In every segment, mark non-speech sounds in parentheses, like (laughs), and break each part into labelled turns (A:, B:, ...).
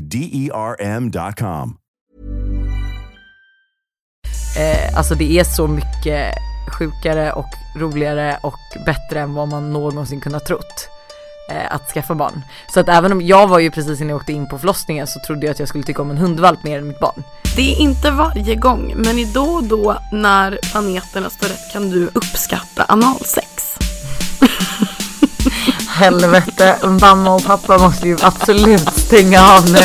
A: D E R M.com.
B: Eh, alltså det är så mycket sjukare och roligare och bättre än vad man någonsin kunnat trott eh, att skaffa barn. Så att även om jag var ju precis innan jag åkte in på förlossningen så trodde jag att jag skulle tycka om en hundvalp mer än mitt barn.
C: Det är inte varje gång, men i då och då när planeterna står rätt kan du uppskatta analsex. (laughs)
B: Helvete, mamma och pappa måste ju absolut stänga av nu.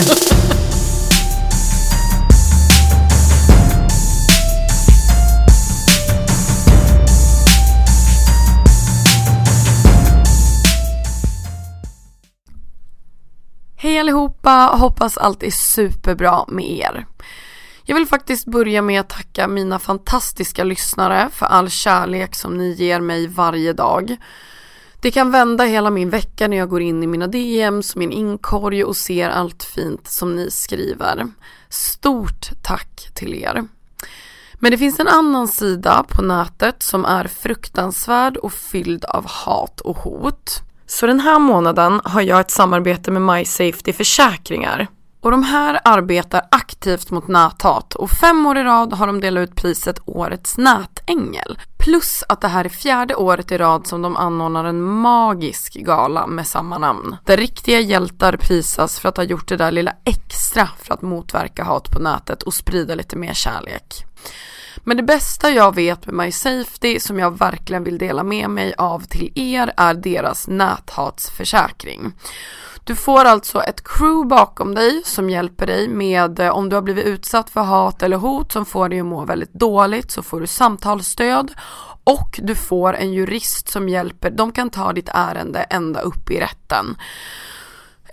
C: Hej allihopa, hoppas allt är superbra med er. Jag vill faktiskt börja med att tacka mina fantastiska lyssnare för all kärlek som ni ger mig varje dag. Det kan vända hela min vecka när jag går in i mina DMs och min inkorg och ser allt fint som ni skriver. Stort tack till er. Men det finns en annan sida på nätet som är fruktansvärd och fylld av hat och hot. Så den här månaden har jag ett samarbete med MySafety Försäkringar. Och de här arbetar aktivt mot näthat och fem år i rad har de delat ut priset Årets nätängel. Plus att det här är fjärde året i rad som de anordnar en magisk gala med samma namn. Där riktiga hjältar prisas för att ha gjort det där lilla extra för att motverka hat på nätet och sprida lite mer kärlek. Men det bästa jag vet med MySafety som jag verkligen vill dela med mig av till er är deras näthatsförsäkring. Du får alltså ett crew bakom dig som hjälper dig med eh, om du har blivit utsatt för hat eller hot som får dig att må väldigt dåligt så får du samtalsstöd och du får en jurist som hjälper, de kan ta ditt ärende ända upp i rätten.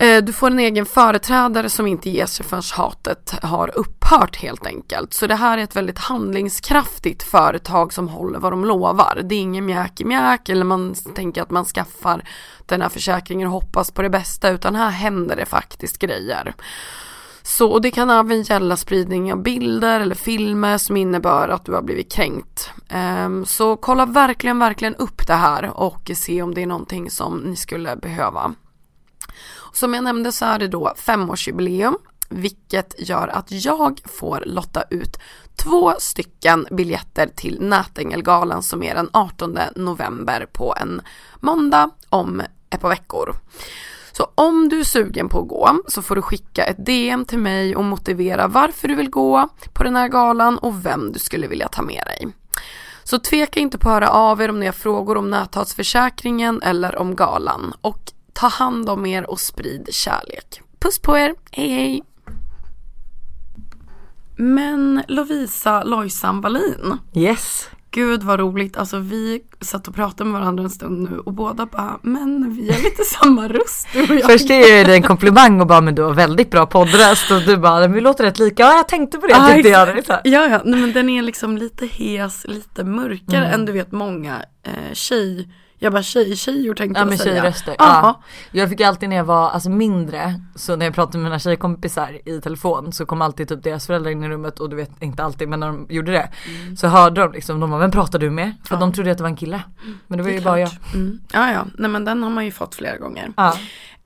C: Eh, du får en egen företrädare som inte ger sig förrän hatet har upphört helt enkelt. Så det här är ett väldigt handlingskraftigt företag som håller vad de lovar. Det är ingen mjäk i mjäk eller man tänker att man skaffar den här försäkringen och hoppas på det bästa utan här händer det faktiskt grejer. Så och det kan även gälla spridning av bilder eller filmer som innebär att du har blivit kränkt. Ehm, så kolla verkligen, verkligen upp det här och se om det är någonting som ni skulle behöva. Som jag nämnde så är det då femårsjubileum vilket gör att jag får lotta ut två stycken biljetter till Nätängelgalan som är den 18 november på en måndag om ett par veckor. Så om du är sugen på att gå så får du skicka ett DM till mig och motivera varför du vill gå på den här galan och vem du skulle vilja ta med dig. Så tveka inte på att höra av er om ni har frågor om näthatsförsäkringen eller om galan. Och ta hand om er och sprid kärlek. Puss på er, hej hej! Men Lovisa Lojsan Wallin,
B: Yes.
C: gud vad roligt. Alltså vi satt och pratade med varandra en stund nu och båda bara, men vi har lite (laughs) samma röst du och jag.
B: Först är ju det en komplimang och bara men du har väldigt bra poddröst och du bara vi låter rätt lika. Ja jag tänkte på det,
C: Ja,
B: tänkte jag.
C: Ja, ja, nej, men den är liksom lite hes, lite mörkare
B: Mm.
C: än du vet många eh, tjej Jag bara tjej, tjejor tänkte
B: Ja
C: jag säga.
B: tjejröster. Ja. Jag fick alltid när jag var alltså mindre, så när jag pratade med mina tjejkompisar i telefon så kom alltid typ deras föräldrar in i rummet och du vet inte alltid men när de gjorde det så hörde de liksom, de bara vem pratar du med? För
C: Mm. Ja.
B: de trodde att det var en kille. Men det var
C: Det
B: ju bara jag.
C: klart. Mm. Ja ja, nej men den har man ju fått flera gånger.
B: Ja.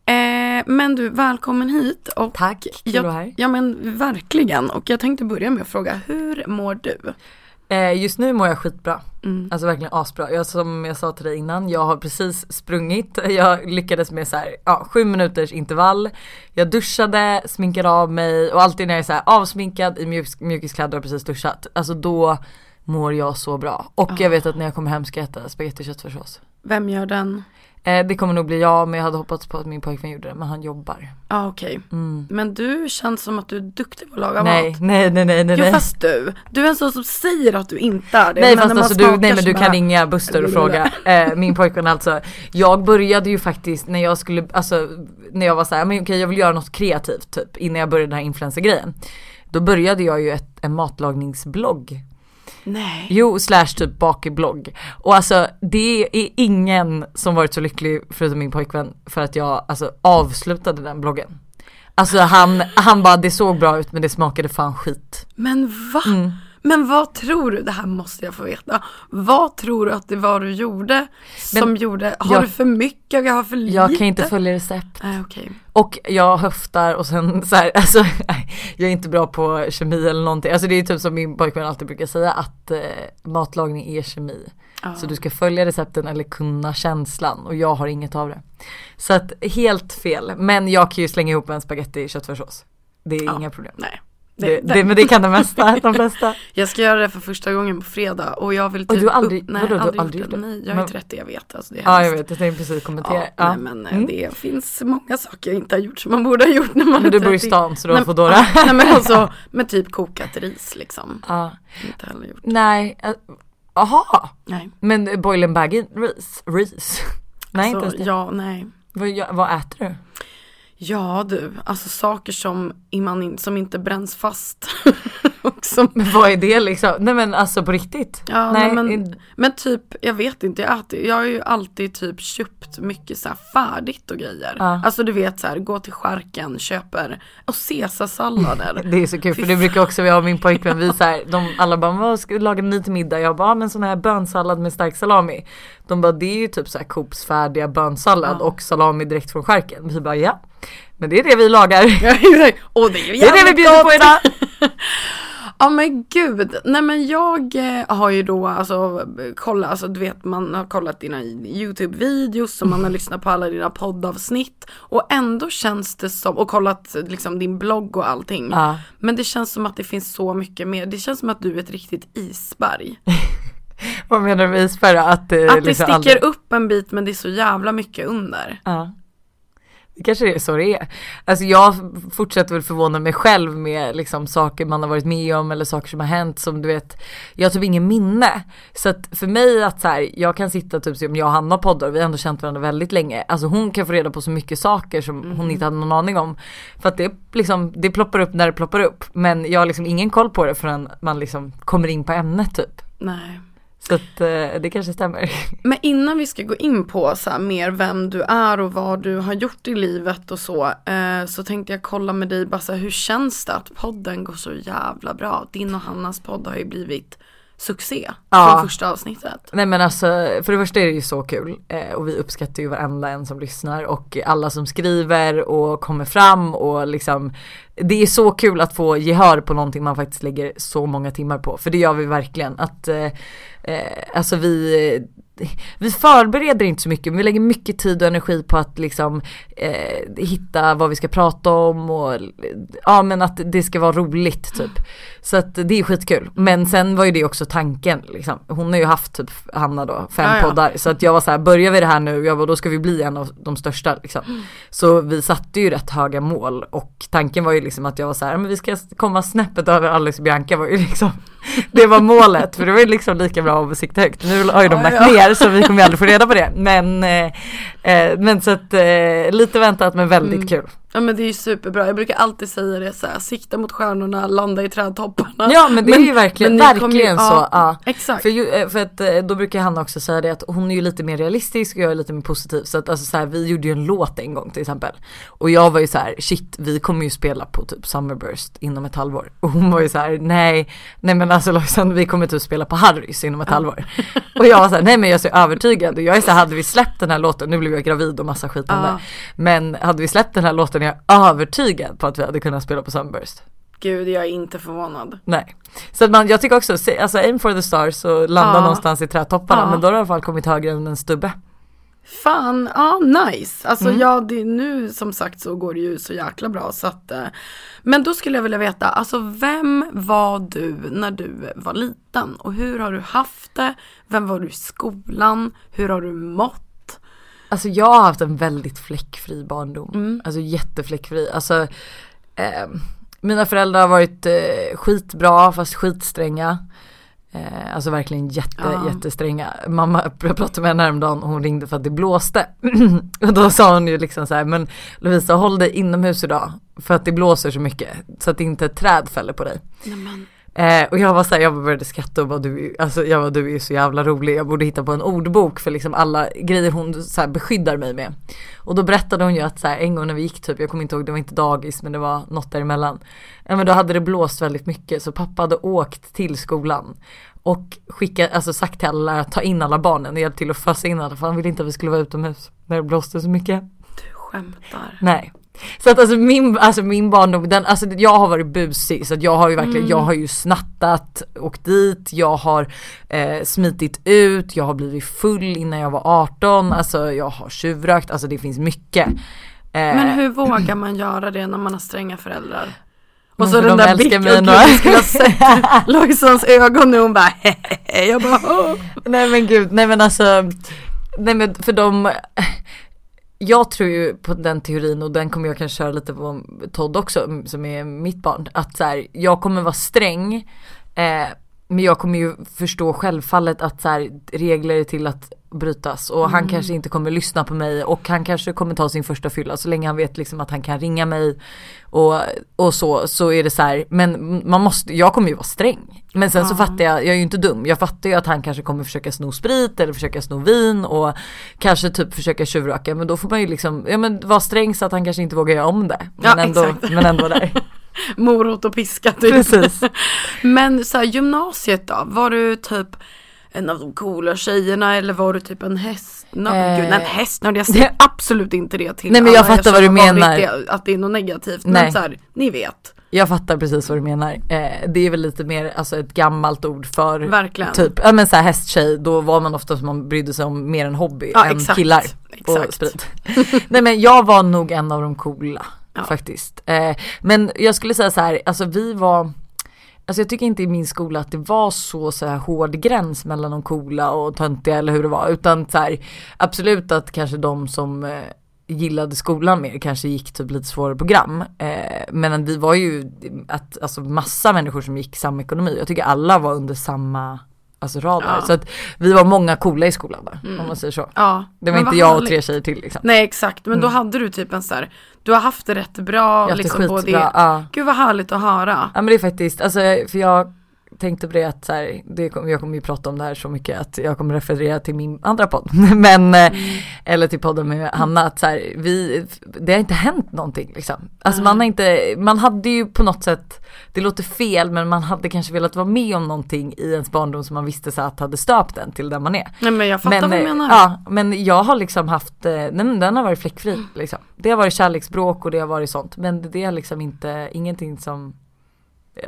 C: Eh, men du, välkommen hit. Och
B: Tack, kul att vara här.
C: ja men verkligen. Och jag tänkte börja med att fråga, hur mår du?
B: Eh, just nu mår jag skitbra.
C: Mm.
B: Alltså verkligen asbra. Jag, som jag sa till dig innan, jag har precis sprungit. (laughs) Jag lyckades med så här, ja, sju minuters intervall. Jag duschade, sminkade av mig och alltid när jag är så här avsminkad i mjuk, mjukiskläder och precis duschat. Alltså då mår jag så bra. Och jag vet att när jag kommer hem ska jag äta spagetti och köttfärssås.
C: Vem gör den?
B: Eh, det kommer nog bli jag men jag hade hoppats på att min pojkvän gjorde det men han jobbar.
C: Ja ah, okej.
B: Mm.
C: Men du känns som att du är duktig på att laga
B: Nej,
C: mat.
B: nej, nej, nej, nej.
C: Jo fast du, du är en sån som säger att du inte är det.
B: Nej
C: men
B: fast alltså du, nej men du kan ringa Buster och fråga. Eh, min pojkvän alltså. Jag började ju faktiskt när jag skulle, alltså när jag var så här, men okej jag vill göra något kreativt typ innan jag började den här influencer-grejen. Då började jag ju ett, en matlagningsblogg.
C: Nej.
B: Jo slash typ bakblogg. Och alltså det är ingen som varit så lycklig förutom min pojkvän för att jag alltså avslutade den bloggen. Alltså han, han bara det såg bra ut men det smakade fan skit.
C: Men va?
B: Mm.
C: Men vad tror du, det här måste jag få veta. Vad tror du att det var du gjorde som
B: Men
C: gjorde, har
B: jag-
C: du för mycket, jag har för lite?
B: Jag kan inte följa recept.
C: Nej okej.
B: Och jag höftar och sen så här, (laughs) alltså jag är inte bra på kemi eller någonting. Alltså det är typ som min pojkvän alltid brukar säga att eh, matlagning är kemi.
C: Ja.
B: Så du ska följa recepten eller kunna känslan och jag har inget av det. Så att helt fel. Men jag kan ju slänga ihop en spaghetti köttfärssås. Det är
C: Ja.
B: inga problem.
C: Nej.
B: Det, det, men det kan de mesta, de flesta. (laughs)
C: Jag ska göra det för första gången på fredag och jag vill
B: Och
C: typ
B: du har aldrig-
C: upp, nej,
B: vadå,
C: aldrig,
B: aldrig
C: gjort det.
B: det?
C: Nej, jag är
B: Men-
C: 30, jag vet alltså det är
B: Ja jag vet, jag tänkte precis kommentera.
C: Ja,
B: Ja.
C: Nej men eh,
B: Mm.
C: det finns många saker jag inte har gjort som man borde ha gjort när man
B: Men
C: är
B: du bor i
C: 30.
B: stan så du har Foodora.
C: Nej men alltså (laughs) med typ kokat ris liksom.
B: Ja.
C: Inte heller gjort.
B: Nej, eh, aha.
C: Nej.
B: Men boil and bag ris? Ris? (laughs) Nej inte ens
C: Så,
B: det.
C: ja, nej.
B: Vad, vad äter du?
C: Ja du, alltså saker som, man in, som inte bränns fast. (laughs) som,
B: Men vad är det liksom? Nej men alltså på riktigt?
C: ja,
B: Nej,
C: nej, men, men typ, jag vet inte, jag, äter, jag har ju alltid typ köpt mycket så färdigt och grejer.
B: Ja.
C: Alltså du vet så här, gå till skärken, köper, och caesarsallader. (laughs)
B: Det är så kul för det brukar också jag och min pojkvän vi så här, de alla bara vad ska du laga ni till middag? Jag bara "Ja, men sån här bönsallad med stark salami. De bara det är ju typ så här Coops färdiga bönsallad
C: Ja.
B: och salami direkt från skärken. Vi bara ja. Men det är det vi lagar. (laughs)
C: och det är
B: Det är det vi bjuder på idag. (laughs)
C: Ja men gud, nej men jag eh, har ju då alltså kollat, alltså du vet man har kollat dina YouTube-videos och man har lyssnat på alla dina poddavsnitt och ändå känns det som, och kollat liksom din blogg och allting.
B: Ja.
C: Men det känns som att det finns så mycket mer, det känns som att du är ett riktigt isberg. (laughs)
B: Vad menar du med isberg? Att, det
C: Att det
B: liksom
C: sticker
B: aldrig-
C: upp en bit men det är så jävla mycket under.
B: Ja. Det kanske är så det är. Alltså jag fortsätter väl förvåna mig själv med liksom saker man har varit med om eller saker som har hänt som du vet, jag har typ ingen minne. Så att för mig att så här, jag kan sitta typ som jag och Hanna poddar, vi har ändå känt varandra väldigt länge. Alltså hon kan få reda på så mycket saker som hon inte hade någon aning om. För att det liksom, det ploppar upp när det ploppar upp. Men jag har liksom ingen koll på det förrän man liksom kommer in på ämnet typ.
C: Nej.
B: Så att eh, det kanske stämmer. (laughs)
C: Men innan vi ska gå in på så här mer vem du är och vad du har gjort i livet och så. Eh, så tänkte jag kolla med dig bara så här, hur känns det att podden går så jävla bra? Din och Hannas podd har ju blivit succé
B: Ja.
C: från första avsnittet.
B: Nej men alltså för det första är det ju så kul eh, och vi uppskattar ju varenda en som lyssnar och alla som skriver och kommer fram och liksom det är så kul att få gehör på någonting man faktiskt lägger så många timmar på för det gör vi verkligen att eh, eh, alltså vi vi förbereder inte så mycket men vi lägger mycket tid och energi på att liksom eh, hitta vad vi ska prata om och ja men att det ska vara roligt typ. Så att det är skitkul. Men sen var ju det också tanken liksom. Hon har ju haft typ Hanna då fem
C: Ja, ja.
B: poddar så att jag var så här börjar vi det här nu, jag bara, då ska vi bli en av de största liksom. Så vi satte ju rätt höga mål och tanken var ju liksom att jag var så här, men vi ska komma snäppet över Alex och Bianca var ju liksom (laughs) det var målet för det var ju liksom lika bra att sikta högt. Nu har ju de
C: Ja,
B: lagt
C: ja.
B: ner så vi kommer aldrig få reda på det. Men, eh, eh, men så att eh, lite väntat men väldigt
C: Mm.
B: kul.
C: Ja men det är ju superbra, jag brukar alltid säga det så här, sikta mot stjärnorna, landa i trädtopparna.
B: Ja men det är ju verkligen,
C: men kommer ju-
B: verkligen så.
C: ja,
B: Ja.
C: Exakt.
B: För, ju, eh, för att eh, då brukar Hanna också säga det att hon är ju lite mer realistisk och jag är lite mer positiv. Så att alltså så här, vi gjorde ju en låt en gång till exempel. Och jag var ju så här, shit vi kommer ju spela på typ Summerburst inom ett halvår. Och hon var ju så här, nej, nej men alltså Lojsan vi kommer typ spela på Harrys inom ett halvår. Och jag var så här, nej men jag är så övertygad. Och jag är så här, hade vi släppt den här låten, nu blev jag gravid och massa skit
C: Ja.
B: det. Men hade vi släppt den här låten är jag övertygad på att vi hade kunnat spela på Summerburst.
C: Gud jag är inte förvånad.
B: Nej. Så att man, jag tycker också, alltså aim for the stars och landa
C: Ja.
B: någonstans i trädtopparna
C: Ja.
B: men då har du i alla fall kommit högre än en stubbe.
C: Fan, ja nice. Alltså
B: Mm.
C: ja, det, nu som sagt så går det ju så jäkla bra så att eh, Men då skulle jag vilja veta, alltså vem var du när du var liten? Och hur har du haft det? Vem var du i skolan? Hur har du mått?
B: Alltså jag har haft en väldigt fläckfri barndom.
C: Mm.
B: Alltså jättefläckfri. Alltså eh, mina föräldrar har varit eh, skitbra fast skitstränga. Eh, alltså verkligen jätte,
C: Ja.
B: jättestränga. Mamma, jag pratade med henne häromdagen och hon ringde för att det blåste. (clears throat) och då sa hon ju liksom så här, men Lovisa håll dig inomhus idag. För att det blåser så mycket. Så att inte ett träd fäller på dig.
C: Nämen.
B: Eh, och jag var såhär, jag började skratta och bara du, alltså jag var du är så jävla rolig, jag borde hitta på en ordbok för liksom alla grejer hon så beskyddar mig med. Och då berättade hon ju att så här, en gång när vi gick typ, jag kommer inte ihåg, det var inte dagis men det var något däremellan. Ja men då hade det blåst väldigt mycket så pappa hade åkt till skolan och skickat, alltså sagt till alla lärare att ta in alla barnen och hjälpt till att fösa in alla för han ville inte att vi skulle vara utomhus när det blåste så mycket.
C: Du skämtar.
B: Nej. Så att alltså min, alltså min barndom, den, alltså jag har varit busig så att jag har ju verkligen, jag har ju snattat, åkt dit, jag har eh, smitit ut, jag har blivit full innan jag var 18, alltså jag har tjuvrökt, alltså det finns mycket. Eh,
C: Men hur vågar man göra det när man har stränga föräldrar? Och
B: Men
C: så den
B: de
C: där blicken,
B: mig ändå.
C: gud, skulle ha sett (laughs) Lojsans ögon när hon bara hehehe. Jag bara åh.
B: Nej men gud, nej men alltså, nej men för de, jag tror ju på den teorin och den kommer jag kanske köra lite på Todd också som är mitt barn. Att så här, jag kommer vara sträng eh, men jag kommer ju förstå självfallet att så här, regler är till att brytas och han kanske inte kommer lyssna på mig och han kanske kommer ta sin första fylla så länge han vet liksom att han kan ringa mig och, och så, så är det så här, men man måste, jag kommer ju vara sträng. Men sen så fattar jag, jag är ju inte dum, jag fattar ju att han kanske kommer försöka sno sprit eller försöka sno vin och kanske typ försöka tjuvröka men då får man ju liksom, ja men vara sträng så att han kanske inte vågar göra om det. Men,
C: Ja,
B: ändå,
C: exakt.
B: men ändå där. (laughs)
C: morot och piska typ.
B: Precis. (laughs)
C: Men så här, gymnasiet då, var du typ en av de coola tjejerna eller var du typ en häst? No,
B: Eh,
C: Gud, nej, hästnörd, jag säger absolut inte det till
B: Nej, men jag
C: alla
B: fattar vad du menar.
C: Det, att det är något negativt.
B: Nej.
C: Men så här, ni vet.
B: Jag fattar precis vad du menar. Eh, det är väl lite mer alltså ett gammalt ord för
C: Verkligen.
B: typ, ja men såhär hästtjej, då var man ofta som man brydde sig om mer en hobby
C: Ja,
B: än
C: exakt.
B: killar och
C: Exakt.
B: sprit. (laughs) Nej men jag var nog en av de coola
C: Ja.
B: faktiskt. Eh, men jag skulle säga så här, alltså vi var Alltså jag tycker inte i min skola att det var så, så här hård gräns mellan de coola och töntiga eller hur det var. Utan så här, absolut att kanske de som eh, gillade skolan mer kanske gick typ lite svårare program. Eh, men vi var ju att, alltså massa människor som gick samma ekonomi. Jag tycker alla var under samma alltså radar.
C: Ja. Mm.
B: Så att vi var många coola i skolan där, om man säger så.
C: Ja,
B: Det var
C: men
B: inte jag och tre tjejer till liksom.
C: Nej exakt, men då hade du typ en så här, du har haft det rätt bra.
B: Jag har haft det
C: liksom, både-
B: skitbra, ja.
C: Gud vad härligt att höra.
B: Ja men det är faktiskt, alltså för jag tänkte på det att så här, det kom, jag kommer ju prata om det här så mycket att jag kommer referera till min andra podd. (laughs) Men, eh, eller till podden med Hanna att så här, vi, det har inte hänt någonting liksom. Alltså man har inte, man hade ju på något sätt, det låter fel men man hade kanske velat vara med om någonting i ens barndom som man visste så att hade stöpt den till där man är.
C: Nej men jag fattar vad du
B: eh,
C: menar.
B: Ja, men jag har liksom haft, eh, den, den har varit fläckfri liksom. Det har varit kärleksbråk och det har varit sånt. Men det är liksom inte, ingenting som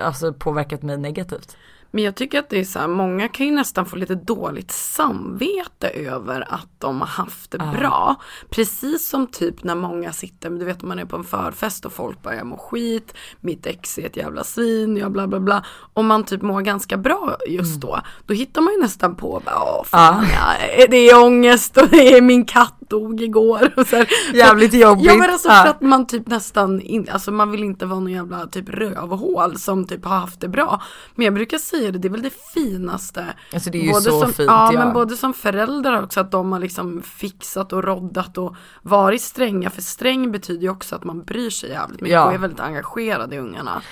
B: alltså påverkat mig negativt.
C: Men jag tycker att det är så här, många kan ju nästan få lite dåligt samvete över att de har haft det bra. Precis som typ när många sitter, du vet man är på en förfest och folk bara jag mår skit, mitt ex är ett jävla svin, jag bla bla bla. Om man typ mår ganska bra just då, då hittar man ju nästan på, åh fan, ja. det är ångest och det är min katt dog igår. Och så här, (laughs)
B: Jävligt jobbigt.
C: Ja men alltså för att man typ nästan, in, alltså man vill inte vara någon jävla typ rövhål som typ har haft det bra. Men jag brukar säga det, det är väl det finaste.
B: Alltså det är ju så
C: som,
B: fint,
C: ja,
B: ja.
C: men både som föräldrar också att de har liksom fixat och roddat och varit stränga. För sträng betyder ju också att man bryr sig jävligt mycket
B: Ja.
C: och är väldigt engagerad i ungarna.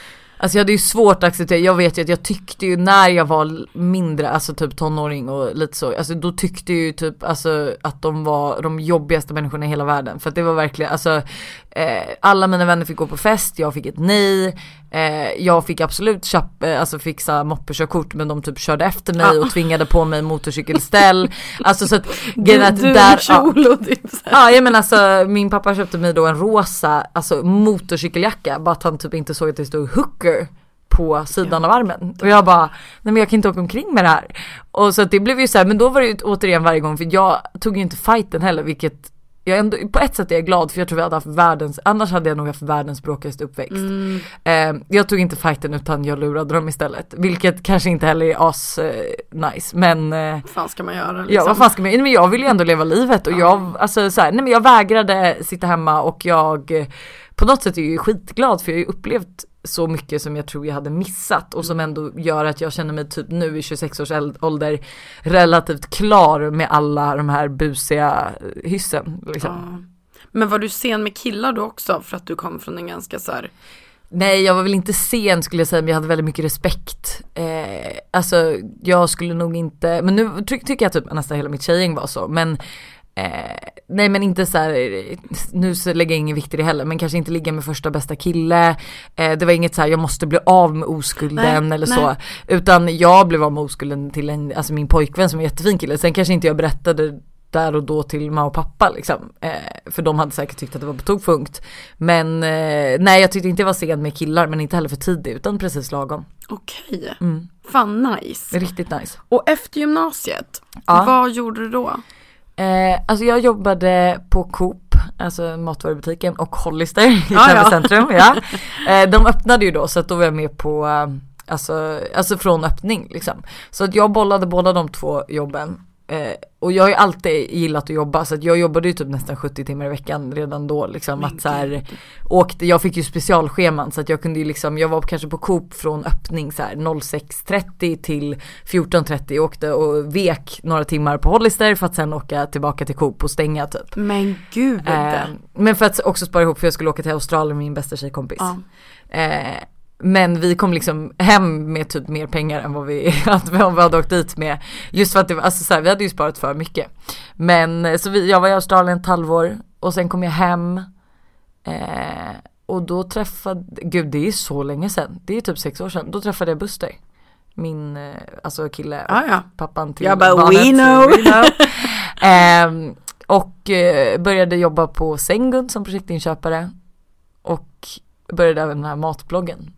B: Alltså jag hade ju svårt att acceptera, jag vet ju att jag tyckte ju när jag var mindre, alltså typ tonåring och lite så, alltså då tyckte jag ju typ alltså att de var de jobbigaste människorna i hela världen. För att det var verkligen, alltså eh, alla mina vänner fick gå på fest, jag fick ett nej, eh, jag fick absolut köp, eh, alltså fixa moppekörkort men de typ körde efter mig och tvingade på mig motorcykelställ. (laughs) Alltså så att grejen att
C: du
B: där,
C: i kjol och typ.
B: Ja ja, men alltså min pappa köpte mig då en rosa alltså, motorcykeljacka bara att han typ inte såg att det stod hooker på sidan av armen. Och jag bara, nej men jag kan inte åka omkring med det här. Och så att det blev ju så här, men då var det ju återigen varje gång för jag tog ju inte fighten heller vilket jag ändå, på ett sätt är jag glad för jag tror vi hade haft världens, annars hade jag nog haft världens bråkigaste uppväxt. Eh, jag tog inte fighten utan jag lurade dem istället. Vilket kanske inte heller är as eh, nice men eh,
C: Vad fan ska man göra liksom?
B: Ja vad fan ska man, nej, men jag vill ju ändå leva livet och jag, alltså så här, nej men jag vägrade sitta hemma och jag eh, på något sätt är jag ju skitglad för jag har ju upplevt så mycket som jag tror jag hade missat och som ändå gör att jag känner mig typ nu i 26 års ålder relativt klar med alla de här busiga eh, hyssen. Liksom.
C: Ja. Men var du sen med killar då också för att du kom från en ganska så här
B: Nej jag var väl inte sen skulle jag säga men jag hade väldigt mycket respekt. Eh, alltså jag skulle nog inte, men nu ty tycker jag typ nästan hela mitt tjejgäng var så men Eh, nej men inte så här, nu så lägger jag ingen vikt i det heller, men kanske inte ligga med första bästa kille. Eh, det var inget så här, jag måste bli av med oskulden
C: Nej,
B: eller
C: nej.
B: så. Utan jag blev av med oskulden till en, alltså min pojkvän som var en jättefin kille. Sen kanske inte jag berättade där och då till mamma och pappa liksom. Eh, för de hade säkert tyckt att det var på tok för ungt. Men eh, nej jag tyckte inte jag var sen med killar men inte heller för tidigt utan precis lagom.
C: okej,
B: Mm.
C: fan nice.
B: Riktigt nice.
C: Och efter gymnasiet,
B: Ja.
C: vad gjorde du då?
B: Eh, alltså jag jobbade på Coop, alltså matvarubutiken och Hollister i Täby
C: ja.
B: centrum. Ja. (laughs) Eh, de öppnade ju då så att då var jag med på, eh, alltså, alltså från öppning liksom. Så att jag bollade båda de två jobben. Eh, och jag har ju alltid gillat att jobba så att jag jobbade ju typ nästan 70 timmar i veckan redan då liksom. att så här, åkte, jag fick ju specialscheman så att jag kunde ju liksom, jag var kanske på Coop från öppning så här 06.30 till 14.30 åkte och vek några timmar på Hollister för att sen åka tillbaka till Coop och stänga typ.
C: Men gud.
B: Eh, men för att också spara ihop för jag skulle åka till Australien med min bästa tjejkompis.
C: Ja.
B: Eh, men vi kom liksom hem med typ mer pengar än vad vi, (laughs) att vi hade åkt dit med. Just för att det var, alltså så här, vi hade ju sparat för mycket. Men så vi, jag var i Australien ett halvår och sen kom jag hem. Eh, och då träffade, gud det är så länge sedan, det är typ sex år sedan. Då träffade jag Buster. Min, eh, alltså kille,
C: Ja, ja.
B: pappan till
C: Jag bara,
B: barnet.
C: we know.
B: We know. (laughs) Ehm, och eh, började jobba på Sengun som projektinköpare. Och började även den här matbloggen.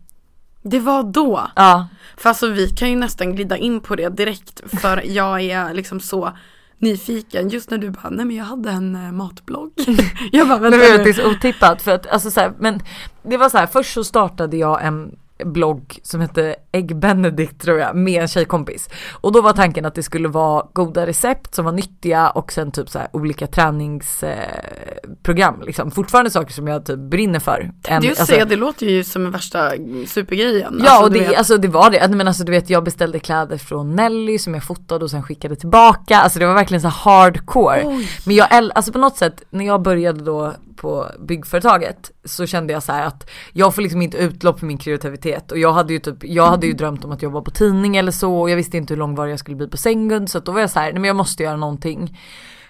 C: Det var då.
B: Ja,
C: För alltså vi kan ju nästan glida in på det direkt för (laughs) jag är liksom så nyfiken just när du bara nej men jag hade en eh, matblogg. (laughs) jag bara vänta
B: det var
C: nu.
B: otippat för att alltså så här, men det var så här, först så startade jag en blogg som hette Egg Benedict tror jag med en tjejkompis. Och då var tanken att det skulle vara goda recept som var nyttiga och sen typ så olika träningsprogram eh, liksom. Fortfarande saker som jag typ brinner för. En-
C: Det, just
B: alltså-
C: det låter ju som värsta supergrejen.
B: Ja
C: Alltså,
B: och
C: du
B: det,
C: vet.
B: alltså, det var det, men alltså du vet jag beställde kläder från Nelly som jag fotade och sen skickade tillbaka, alltså det var verkligen så hardcore.
C: Oj.
B: Men jag, alltså på något sätt när jag började då på byggföretaget så kände jag så här att jag får liksom inte utlopp för min kreativitet och jag hade ju typ, jag hade ju drömt om att jobba på tidning eller så och jag visste inte hur långvarig jag skulle bli på sängen så att då var jag så här, nej men jag måste göra någonting.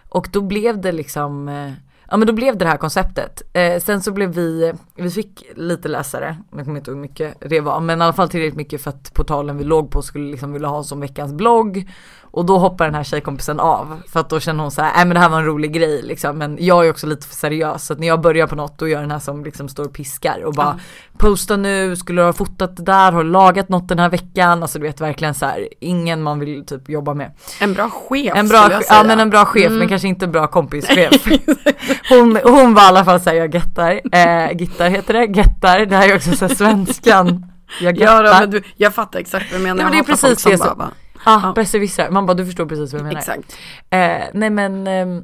B: Och då blev det liksom eh, Ja men då blev det det här konceptet. Eh, sen så blev vi, vi fick lite läsare, jag kommer inte ihåg hur mycket det var, men i alla fall tillräckligt mycket för att portalen vi låg på skulle liksom vilja ha som veckans blogg. Och då hoppar den här tjejkompisen av för att då känner hon så här, nej men det här var en rolig grej liksom. Men jag är också lite för seriös så att när jag börjar på något då gör den här som liksom står och piskar och bara posta nu, skulle du ha fotat det där, har du lagat något den här veckan? Alltså du vet verkligen så här, ingen man vill typ jobba med.
C: En bra chef
B: En bra,
C: jag säga.
B: ja men en bra chef men kanske inte en bra kompischef. (laughs) hon, hon var i alla fall såhär, jag gettar, eh, gittar heter det, gettar, det här är också så här svenskan. Jag
C: Ja då, men du, jag fattar exakt vad du menar.
B: Ja, men det är precis det
C: som
B: som-
C: bara, bara,
B: Ja,
C: Ja.
B: besserwissrar. Man bara, du förstår precis vad jag menar.
C: Exakt.
B: Eh, nej men, ehm,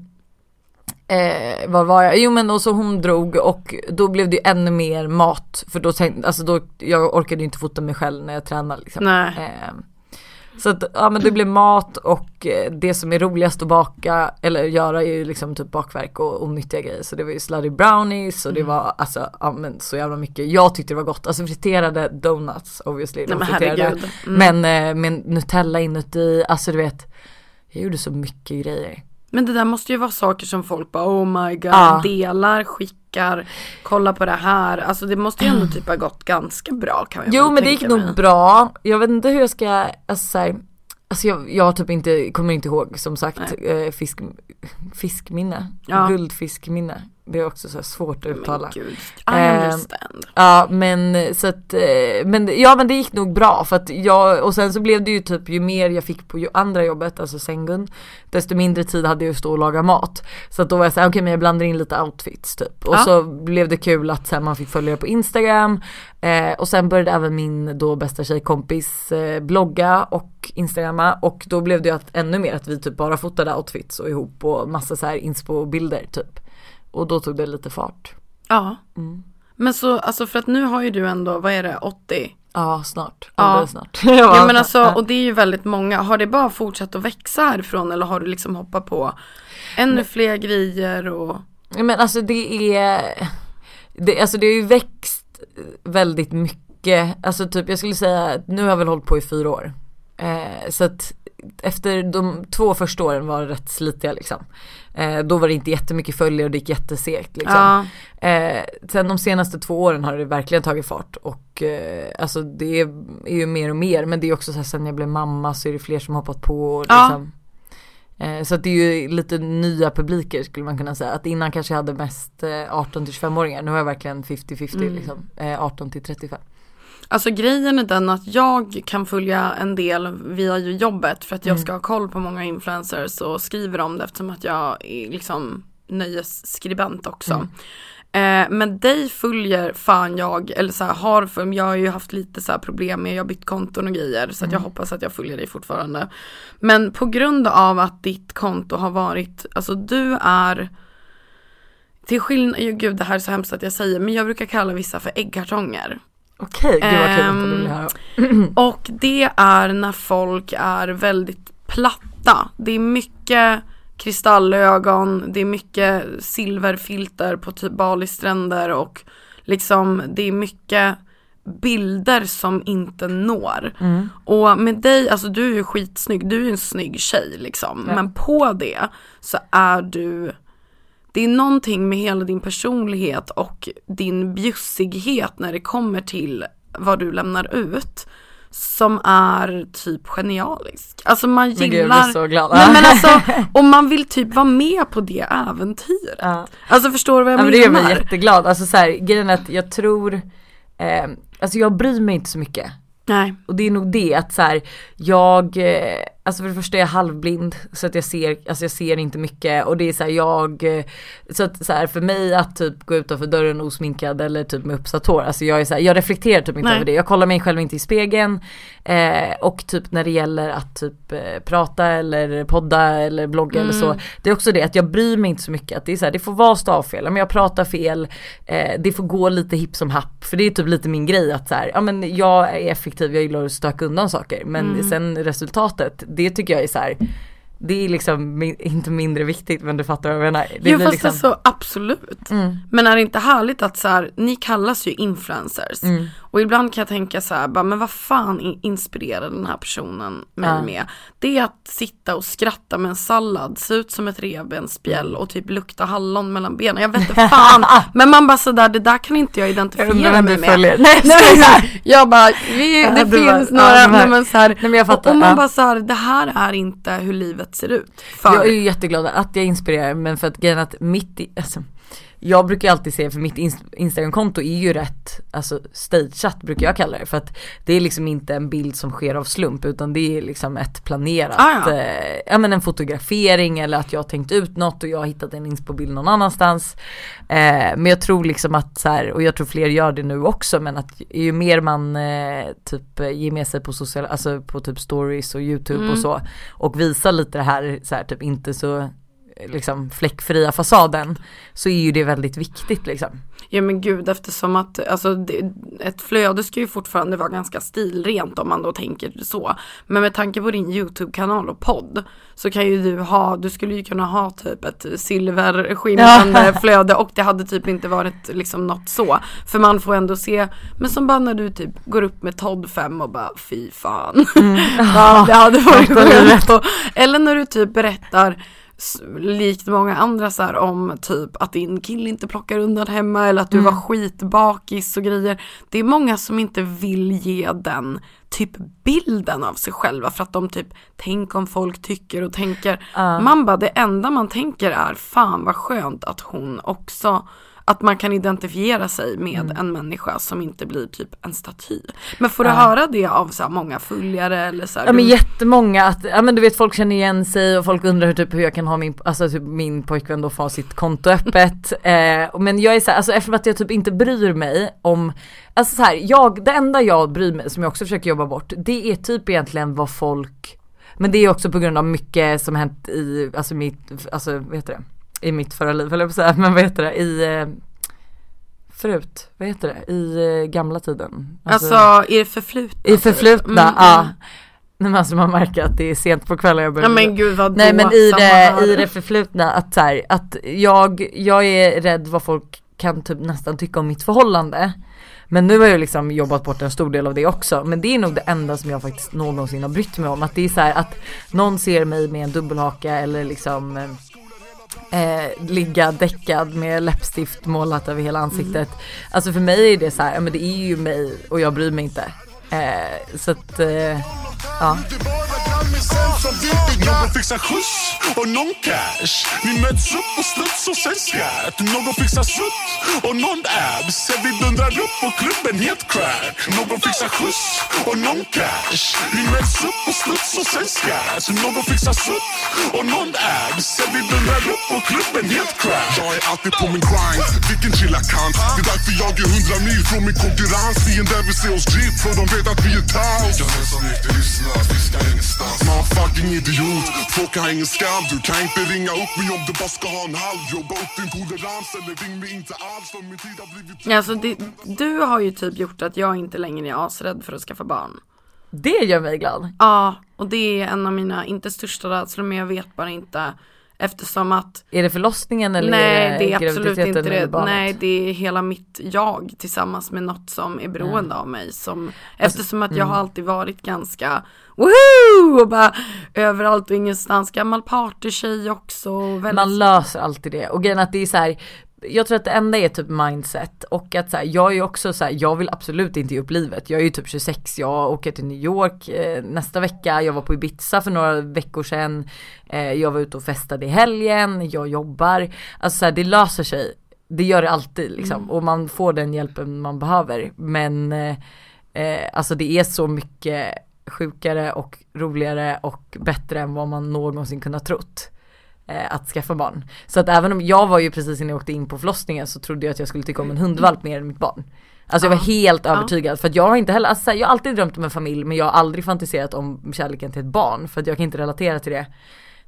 B: Eh, var var jag? Jo men och så hon drog och då blev det ju ännu mer mat för då tänkte, alltså då, jag orkade ju inte fota mig själv när jag tränar liksom.
C: Nej.
B: Eh, så att, ja men det blev mat och eh, det som är roligast att baka eller göra är ju liksom typ bakverk och onyttiga grejer. Så det var ju slutty brownies och det
C: Mm.
B: var alltså, ja men så jävla mycket. Jag tyckte det var gott, alltså friterade donuts obviously.
C: Nej, men herregud. Mm.
B: Men eh, med Nutella inuti, alltså du vet. Jag gjorde så mycket grejer.
C: Men det där måste ju vara saker som folk bara oh my god
B: Ja.
C: delar, skickar, kolla på det här. Alltså det måste ju ändå (clears throat) typ ha gått ganska bra kan jag
B: Jo men det gick
C: tänka
B: nog
C: mig.
B: bra. Jag vet inte hur jag ska, alltså så här, Alltså jag, jag typ inte, kommer inte ihåg som sagt eh, fisk, fiskminne,
C: Ja.
B: guldfiskminne. Det är också så svårt att uttala.
C: Men gud, I understand.
B: Ja men så att, eh, men ja men det gick nog bra för att jag, och sen så blev det ju typ ju mer jag fick på ju andra jobbet, alltså sängen, desto mindre tid hade jag att stå och laga mat. Så att då var jag såhär, okej men jag blandar in lite outfits typ. Och
C: Ja.
B: så blev det kul att så här, man fick följa på Instagram. Eh, och sen började även min då bästa tjejkompis eh, blogga och instagramma och då blev det ju att, ännu mer att vi typ bara fotade outfits och ihop och massa så här inspo-bilder typ. Och då tog det lite fart.
C: Ja.
B: Mm.
C: Men så, alltså för att nu har ju du ändå, vad är det, 80?
B: Ja snart,
C: Ja.
B: alldeles snart. (laughs)
C: Ja men alltså, och det är ju väldigt många. Har det bara fortsatt att växa härifrån eller har du liksom hoppat på ännu fler grejer och
B: Ja, Men alltså det är, det, alltså det har ju växt väldigt mycket, alltså typ jag skulle säga, att nu har jag väl hållit på i fyra år. Eh, så att efter de två första åren var rätt slitiga liksom. Eh, då var det inte jättemycket följare och det gick jättesegt liksom.
C: Ja.
B: Eh, sen de senaste två åren har det verkligen tagit fart och eh, alltså det är ju mer och mer men det är också så här sen jag blev mamma så är det fler som hoppat på och
C: Ja.
B: liksom, eh, Så att det är ju lite nya publiker skulle man kunna säga. Att innan kanske jag hade mest eh, 18 till 25-åringar. Nu har jag verkligen 50-50 liksom. Eh, 18 till 35.
C: Alltså grejen är den att jag kan följa en del via jobbet för att
B: Mm.
C: jag ska ha koll på många influencers och skriver om det eftersom att jag är liksom nöjesskribent också.
B: Mm.
C: Eh, men dig följer fan jag, eller så här, har för, jag har ju haft lite så här problem med, jag har bytt konton och grejer så att
B: Mm.
C: jag hoppas att jag följer dig fortfarande. Men på grund av att ditt konto har varit, alltså du är till skillnad, jo, gud det här är så hemskt att jag säger, men jag brukar kalla vissa för äggkartonger.
B: Okej, gud vad kul att
C: Ehm,
B: du vill höra. (clears throat)
C: Och det är när folk är väldigt platta. Det är mycket kristallögon, det är mycket silverfilter på typ Bali-stränder och liksom det är mycket bilder som inte når. Och med dig, alltså du är ju skitsnygg, du är ju en snygg tjej liksom.
B: Ja.
C: Men på det så är du det är någonting med hela din personlighet och din bjussighet när det kommer till vad du lämnar ut som är typ genialisk. Alltså man
B: Men gud,
C: gillar
B: jag blir så glad.
C: Nej men alltså, (laughs) och man vill typ vara med på det äventyret.
B: Ja.
C: Alltså förstår du vad jag
B: Ja, men det gör
C: menar?
B: mig jätteglad. Alltså så här, grejen är att jag tror, eh, alltså jag bryr mig inte så mycket.
C: Nej.
B: Och det är nog det att så här, jag, eh, alltså för det första är jag halvblind så att jag ser, alltså jag ser inte mycket. Och det är så här, jag, eh, så att så här, för mig att typ gå utanför dörren osminkad eller typ med uppsatt hår, alltså jag är så här, jag reflekterar typ inte
C: Nej.
B: över det, jag kollar mig själv inte i spegeln eh, och typ när det gäller att typ eh, prata eller podda eller blogga eller så, det är också det att jag bryr mig inte så mycket, att det är så här, det får vara stavfel, om jag pratar fel, eh, det får gå lite hipp som happ, för det är typ lite min grej att så här, ja men jag är effektiv, jag gillar att stöka undan saker, men sen resultatet, det tycker jag är så här. Det är liksom inte mindre viktigt men du fattar vad jag menar. Det
C: jo fast
B: liksom,
C: alltså absolut.
B: Mm.
C: Men är det inte härligt att så här, ni kallas ju influencers.
B: Mm.
C: Och ibland kan jag tänka så här, bara, men vad fan in- inspirerar den här personen mig
B: Ja.
C: med? Det är att sitta och skratta med en sallad, se ut som ett revbensspjäll och typ lukta hallon mellan benen. Jag vet inte (laughs) fan. men man bara sådär, det där kan inte jag
B: jag
C: identifiera
B: vem
C: mig med. Nej, (laughs)
B: Nej,
C: här, jag bara,
B: Ja,
C: det
B: bara,
C: finns
B: ja,
C: några,
B: här.
C: men så här,
B: Nej, men jag fattar,
C: och, och man
B: ja.
C: bara så här, det här är inte hur livet ser ut. För,
B: Jag är ju jätteglad att jag inspirerar men för att grejen att mitt i, alltså, jag brukar alltid säga för mitt ins- instagramkonto är ju rätt, alltså stageat brukar jag kalla det för att det är liksom inte en bild som sker av slump utan det är liksom ett planerat,
C: Ah, ja.
B: eh, ja men en fotografering eller att jag har tänkt ut något och jag har hittat en inspo-bild någon annanstans. Eh, men jag tror liksom att så här, och jag tror fler gör det nu också men att ju mer man eh, typ eh, ger med sig på sociala, alltså på typ stories och youtube och så och visar lite det här så här typ inte så liksom fläckfria fasaden så är ju det väldigt viktigt liksom.
C: Ja men gud eftersom att alltså, det, ett flöde ska ju fortfarande vara ganska stilrent om man då tänker så. Men med tanke på din YouTube-kanal och podd så kan ju du ha, du skulle ju kunna ha typ ett silverskimrande ja. (laughs) flöde och det hade typ inte varit liksom något så. För man får ändå se, men som bara när du typ går upp med Todd 5 och bara fy fan. Mm. (laughs) ja, det hade (laughs) varit skönt. Eller när du typ berättar likt många andra så här om typ att din kille inte plockar undan hemma eller att du mm. var skitbakis och grejer. Det är många som inte vill ge den typ bilden av sig själva för att de typ tänk om folk tycker och tänker. Uh. Man bara det enda man tänker är fan vad skönt att hon också att man kan identifiera sig med mm. en människa som inte blir typ en staty. Men får du ja. höra det av så många följare eller så? Här,
B: ja men jättemånga att, ja men du vet folk känner igen sig och folk undrar hur, typ, hur jag kan ha min, alltså typ min pojkvän då få sitt konto öppet. (laughs) eh, men jag är så här, alltså eftersom att jag typ inte bryr mig om, alltså så här, jag, det enda jag bryr mig som jag också försöker jobba bort det är typ egentligen vad folk men det är också på grund av mycket som hänt i, alltså mitt, alltså vad heter det? I mitt förra liv höll jag på att säga, men vad heter det, i eh, förut, vad heter det, i eh, gamla tiden.
C: Alltså, alltså i det förflutna?
B: I förflutna, mm, ja. Nej men alltså man märker att det är sent på kvällen jag börjar
C: Ja men gud vad
B: Nej men i det, i det förflutna att så här, att jag, jag är rädd vad folk kan typ nästan tycka om mitt förhållande. Men nu har jag liksom jobbat bort en stor del av det också. Men det är nog det enda som jag faktiskt någonsin har brytt mig om. Att det är så här, att någon ser mig med en dubbelhaka eller liksom eh, ligga däckad med läppstift målat över hela ansiktet. Mm. Alltså för mig är det så här, men det är ju mig och jag bryr mig inte. Eh, så att, eh, ja. Någon fixar skjuts och någon cash. Vi möts upp och sluts och sen skratt. Någon fixar sutt och någon abs. Sen vi dundrar upp och klubben helt crack. Någon fixar skjuts och någon cash. Vi möts upp och sluts och sen skratt. Någon fixar sutt och någon abs. Sen vi dundrar upp och klubben helt crack. Jag är alltid på min grind, vilken chilla kant. Det är därför jag är hundra mil från min konkurrens. Fienden vill se oss drip för de vet att vi är taus. Jag är som inte lyssnar, vi ska ingenstans. Man fucking idiot, folk har ingen skam. Du kan inte ringa upp mig om du bara ska ha en halv. Jobba upp din tolerans eller ring mig inte alls för min tid har blivit...
C: Alltså det, du har ju typ gjort att jag inte längre är asrädd för att skaffa barn.
B: Det gör mig glad.
C: Ja, och det är en av mina, inte största rädslor men jag vet bara inte Eftersom att
B: Är det förlossningen eller
C: Nej är det, är absolut inte det. Nej det är hela mitt jag tillsammans med något som är beroende mm. av mig. Som, alltså, eftersom att jag mm. har alltid varit ganska woho! Och bara överallt och ingenstans. Gammal partytjej också.
B: Väldigt... Man löser alltid det. Och grejen att det är så här, jag tror att det enda är typ mindset och att så här, jag är ju också så här, jag vill absolut inte ge upp livet. Jag är ju typ 26, jag åker till New York eh, nästa vecka, jag var på Ibiza för några veckor sedan, eh, jag var ute och festade i helgen, jag jobbar. Alltså så här, det löser sig, det gör det alltid liksom mm. och man får den hjälpen man behöver. Men eh, eh alltså det är så mycket sjukare och roligare och bättre än vad man någonsin kunnat trott eh, att skaffa barn. Så att även om jag var ju precis innan jag åkte in på förlossningen så trodde jag att jag skulle tycka om en hundvalp mer än mitt barn. Alltså jag var helt ja. övertygad för att jag har inte heller, alltså, jag har alltid drömt om en familj men jag har aldrig fantiserat om kärleken till ett barn för att jag kan inte relatera till det.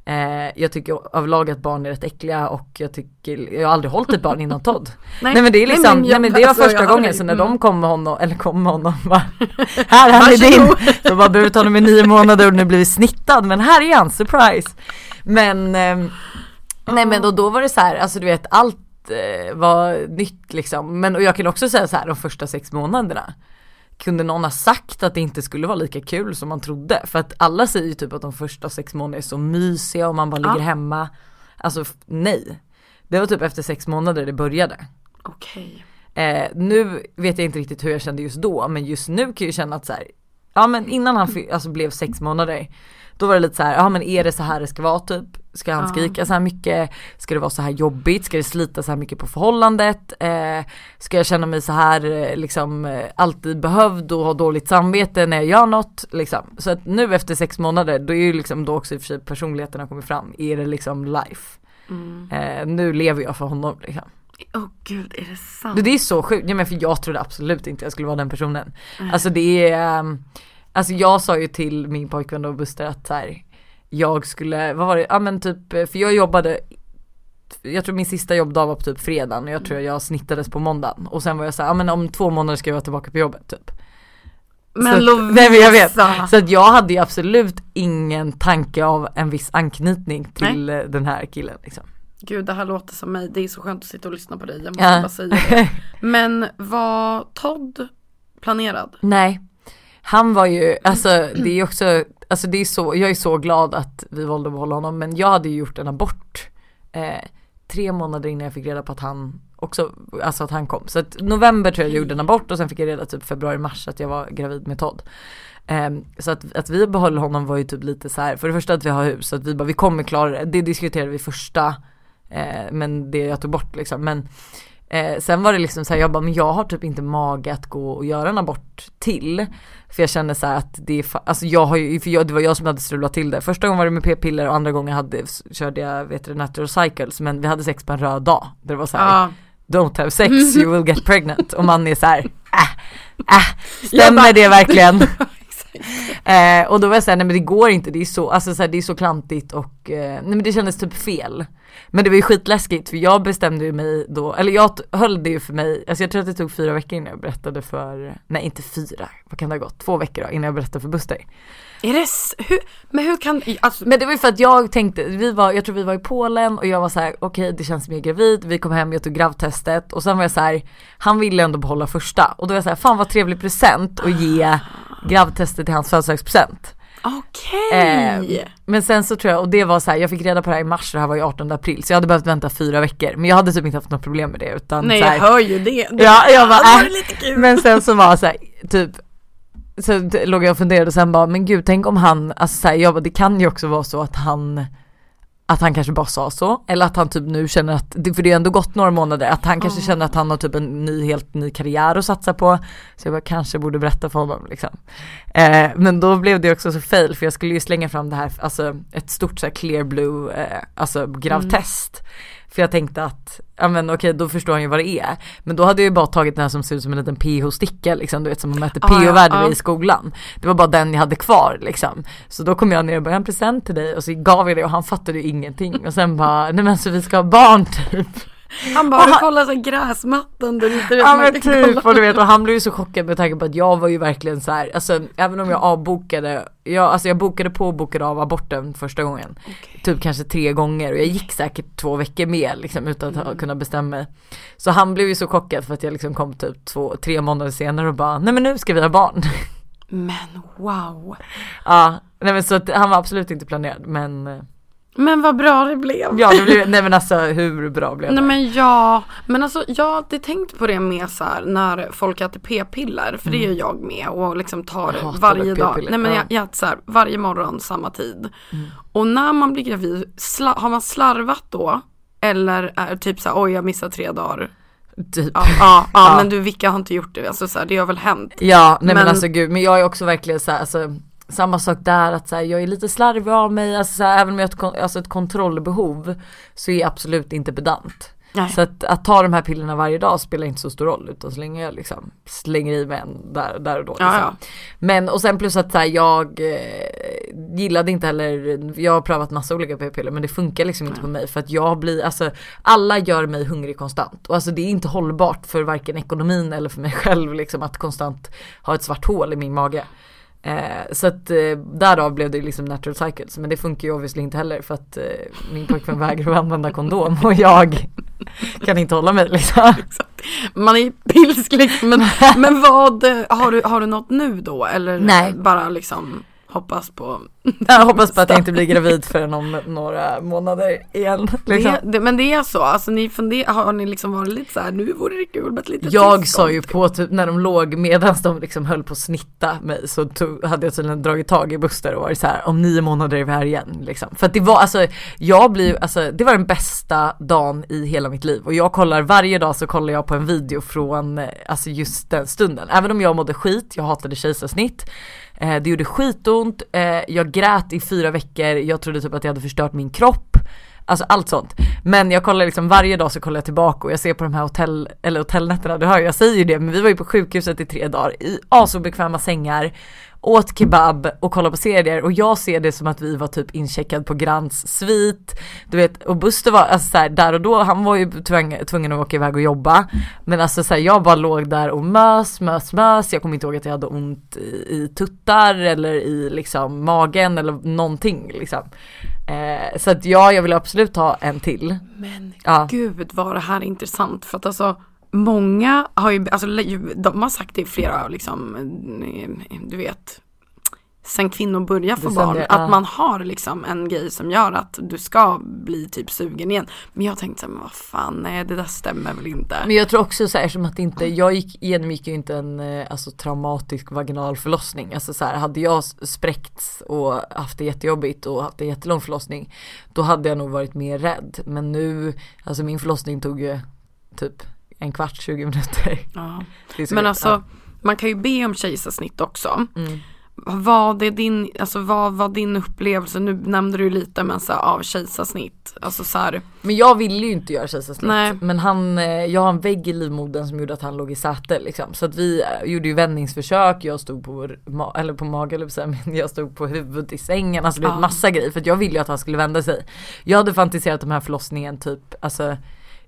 B: Eh, jag tycker överlag att barn är rätt äckliga och jag tycker, jag har aldrig hållit ett barn innan Todd. (laughs) nej, nej men det är liksom, nej men, jag, nej, men det var alltså, första gången så när mm. de kom med honom, eller kom med honom bara (laughs) Här han är din! De bara burit honom i nio månader och nu blivit snittad men här är han, surprise! Men eh, nej men då, då var det så här, alltså du vet allt eh, var nytt liksom. Men och jag kan också säga så här de första sex månaderna kunde någon ha sagt att det inte skulle vara lika kul som man trodde? För att alla säger ju typ att de första sex månaderna är så mysiga och man bara ligger hemma. Alltså nej. Det var typ efter sex månader det började.
C: Okej.
B: Okay. Eh, nu vet jag inte riktigt hur jag kände just då men just nu kan jag ju känna att så här, ja men innan han alltså, blev sex månader då var det lite så här, ja men är det så här det ska vara typ? Ska han skrika så här mycket? Ska det vara så här jobbigt? Ska det slita så här mycket på förhållandet? Eh, ska jag känna mig så här eh, liksom eh, alltid behövd och ha dåligt samvete när jag gör något? Liksom. Så att nu efter sex månader då är ju liksom då också i och för sig personligheten har kommit fram. Är det liksom life? Mm. Eh, nu lever jag för honom liksom.
C: Åh oh, gud, är det sant?
B: Det är så sjukt, ja, men för jag trodde absolut inte jag skulle vara den personen. Mm. Alltså det är um, Alltså jag sa ju till min pojkvän och Buster att så här, jag skulle, vad var det, ja men typ, för jag jobbade jag tror min sista jobbdag var på typ fredagen och jag tror jag snittades på måndagen och sen var jag såhär, ja men om två månader ska jag vara tillbaka på jobbet typ.
C: Men
B: så att,
C: Lovisa.
B: nej, men jag vet. Så att jag hade ju absolut ingen tanke av en viss anknytning till eh, den här killen liksom.
C: Gud det här låter som mig, det är så skönt att sitta och lyssna på dig, jag måste
B: Ja.
C: bara säga det. (laughs) Men var Todd planerad?
B: Nej. Han var ju, alltså det är också, alltså det är så, jag är så glad att vi valde att behålla honom men jag hade ju gjort en abort eh, tre månader innan jag fick reda på att han också, alltså att han kom. Så att november tror jag jag gjorde en abort och sen fick jag reda typ februari, mars att jag var gravid med Todd. Ehm, så att, att vi behöll honom var ju typ lite så här, för det första att vi har hus, så att vi bara vi kommer klara det, det diskuterade vi första, eh, men det jag tog bort liksom. Men Eh, sen var det liksom så här, jag bara, men jag har typ inte mage att gå och göra en abort till. För jag kände så att det är, alltså jag har ju, för jag, det var jag som hade strulat till det. Första gången var det med p-piller och andra gången hade, körde jag, vet du, natural cycles. Men vi hade sex på en röd dag. Där det var så här,
C: Ja.
B: don't have sex, you will get pregnant. Och man är så här, äh, äh, stämmer
C: bara-
B: det verkligen? (laughs) (laughs) Eh, och då var jag såhär, nej men det går inte, det är så, alltså så här, det är så klantigt och eh, nej men det kändes typ fel. Men det var ju skitläskigt för jag bestämde ju mig då, eller jag höll det ju för mig, alltså jag tror att det tog fyra veckor innan jag berättade för, nej inte fyra, vad kan det ha gått? Två veckor då innan jag berättade för Buster.
C: Är det, hur, men hur kan, alltså,
B: Men det var ju för att jag tänkte, vi var, jag tror vi var i Polen och jag var så här: okej det känns som jag är gravid, vi kom hem, jag tog gravtestet och sen var jag så här, han ville ändå behålla första och då var jag så här, fan vad trevlig present att ge gravtestet till hans födelsedagspresent.
C: okej.
B: Eh, men sen så tror jag, och det var så här, jag fick reda på det här i mars, det här var ju 18 april, så jag hade behövt vänta fyra veckor. Men jag hade typ inte haft något problem med det utan
C: Nej
B: så här,
C: jag hör ju det. det
B: Ja, jag bara, äh.
C: lite kul.
B: Men sen så var så här, typ så låg jag och funderade och sen bara, men gud tänk om han, alltså så här, jag bara, det kan ju också vara så att han att han kanske bara sa så, eller att han typ nu känner att, för det har ändå gått några månader, att han kanske känner att han har typ en ny, helt ny karriär att satsa på. Så jag bara kanske borde berätta för honom liksom. Eh, men då blev det också så fail för jag skulle ju slänga fram det här, alltså ett stort så här clear blue, eh, alltså gravtest. För jag tänkte att, ja men okej då förstår han ju vad det är. Men då hade jag ju bara tagit den här som ser ut som en liten pH-sticka liksom, du vet som man mäter
C: Ah,
B: pH-värde
C: ja.
B: i skolan. Det var bara den jag hade kvar liksom. Så då kom jag ner och bara, "Jag har en present till dig och så gav jag det och han fattade ju ingenting. Och sen bara, nej men så vi ska ha barn typ.
C: Han bara,
B: Och
C: du kollar så gräsmattan där ute.
B: Ja men typ och du vet och han blev ju så chockad med tanke på att jag var ju verkligen så här, alltså även om jag avbokade, jag, alltså jag bokade på och bokade av aborten första gången. Typ kanske tre gånger och jag gick säkert två veckor med liksom utan att ha, kunna bestämma mig. Så han blev ju så chockad för att jag liksom kom typ två, tre månader senare och bara, nej men nu ska vi ha barn.
C: Men wow.
B: ja, nej men så att han var absolut inte planerad men eh,
C: Men vad bra det blev.
B: ja det blev, nej men alltså hur bra blev det?
C: Nej men ja, men alltså jag hade tänkt på det med så här när folk äter p-piller, för det gör jag med och liksom tar
B: Mm. Jag
C: varje dag. Nej men
B: ja.
C: jag, jag äter så här varje morgon samma tid.
B: Mm.
C: Och när man blir gravid, sla, har man slarvat då? Eller är typ så här, oj jag missar tre dagar.
B: Typ.
C: Ja, ja, (laughs) ja,
B: Ja.
C: men du vilka har inte gjort det? Alltså så här, det har väl hänt.
B: Ja, nej men,
C: Men-
B: alltså gud, men jag är också verkligen så här, alltså samma sak där att så här, jag är lite slarvig av mig, alltså så här, även om jag har ett, alltså ett kontrollbehov så är jag absolut inte pedant.
C: Nej.
B: Så att, att ta de här pillerna varje dag spelar inte så stor roll utan så länge jag liksom slänger i mig en där, där och då. Liksom.
C: ja.
B: Men och sen plus att så här, jag eh, gillade inte heller, jag har prövat massa olika p-piller men det funkar liksom inte på mig för att jag blir, alltså alla gör mig hungrig konstant och alltså det är inte hållbart för varken ekonomin eller för mig (laughs) själv liksom att konstant ha ett svart hål i min mage. Eh, så att eh, därav blev det liksom natural cycles men det funkar ju obviously inte heller för att eh, min pojkvän vägrar att använda kondom och jag kan inte hålla mig liksom. (laughs)
C: Man är pilsk liksom, men, (laughs) men vad, har du, har du något nu då? Eller
B: Nej.
C: bara liksom hoppas på (laughs)
B: Jag hoppas på att jag inte blir gravid förrän om några månader igen. (laughs) Liksom.
C: Det, det, men det är så, alltså ni funderar, har ni liksom varit lite så här, nu vore det kul med ett litet
B: Jag sa ju på typ när de låg medans de liksom höll på att snitta mig så tog, hade jag tydligen dragit tag i Buster och varit så här om nio månader är vi här igen liksom. För att det var alltså, jag blir alltså det var den bästa dagen i hela mitt liv och jag kollar varje dag så kollar jag på en video från eh, alltså just den stunden. Även om jag mådde skit, jag hatade kejsarsnitt. Eh, det gjorde skitont, eh, jag grät i fyra veckor, jag trodde typ att jag hade förstört min kropp. Alltså allt sånt. Men jag kollar liksom varje dag så kollar jag tillbaka och jag ser på de här hotell, eller hotellnätterna, du hör jag säger ju det, men vi var ju på sjukhuset i tre dagar i asobekväma sängar åt kebab och kollade på serier och jag ser det som att vi var typ incheckad på Grants svit. Du vet och Buster var alltså så här, där och då, han var ju tvungen, tvungen att åka iväg och jobba. Men alltså så här, jag bara låg där och mös, mös, mös. Jag kommer inte ihåg att jag hade ont i, i tuttar eller i liksom magen eller någonting liksom. Eh, så att ja, jag vill absolut ha en till.
C: Men
B: Ja.
C: gud vad det här är intressant för att alltså Många har ju, alltså de har sagt det i flera liksom, eh, du vet Sen kvinnor börjar få barn,
B: ja.
C: att man har liksom en grej som gör att du ska bli typ sugen igen. Men jag tänkte såhär, men vad fan, nej det där stämmer väl inte.
B: Men jag tror också så här som att inte, jag gick, genomgick ju inte en eh, alltså, traumatisk vaginal förlossning. Alltså så här, hade jag spräckts och haft det jättejobbigt och haft en jättelång förlossning då hade jag nog varit mer rädd. Men nu, alltså min förlossning tog ju typ en kvart, 20 minuter.
C: Ja.
B: Är
C: Men alltså, man kan ju be om kejsarsnitt också.
B: Mm.
C: Vad är din, alltså vad var din upplevelse, nu nämnde du lite men så här, av kejsarsnitt, alltså så här,
B: Men jag ville ju inte göra kejsarsnitt.
C: Nej.
B: Men han, eh, jag har en vägg i livmodern som gjorde att han låg i säte liksom. Så att vi eh, gjorde ju vändningsförsök, jag stod på, ma- eller på mage men (laughs) jag stod på huvudet i sängen, alltså det var
C: Ja.
B: massa grejer för jag ville ju att han skulle vända sig. Jag hade fantiserat om den här förlossningen typ, alltså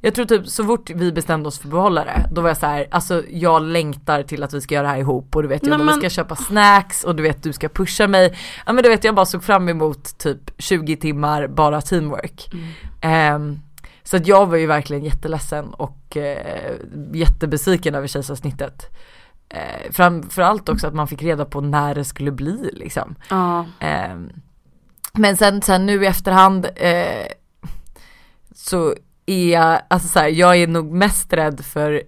B: jag tror typ så fort vi bestämde oss för att behålla det, då var jag så här, alltså jag längtar till att vi ska göra det här ihop och du vet jag
C: men-
B: vi ska köpa snacks och du vet du ska pusha mig. Ja men du vet jag bara såg fram emot typ 20 timmar bara teamwork. Ehm, så att jag var ju verkligen jätteledsen och eh, jättebesviken över kejsarsnittet. Eh, framförallt också att man fick reda på när det skulle bli liksom.
C: ja.
B: Ehm, men sen, sen nu i efterhand eh, så är jag, alltså så här, jag är nog mest rädd för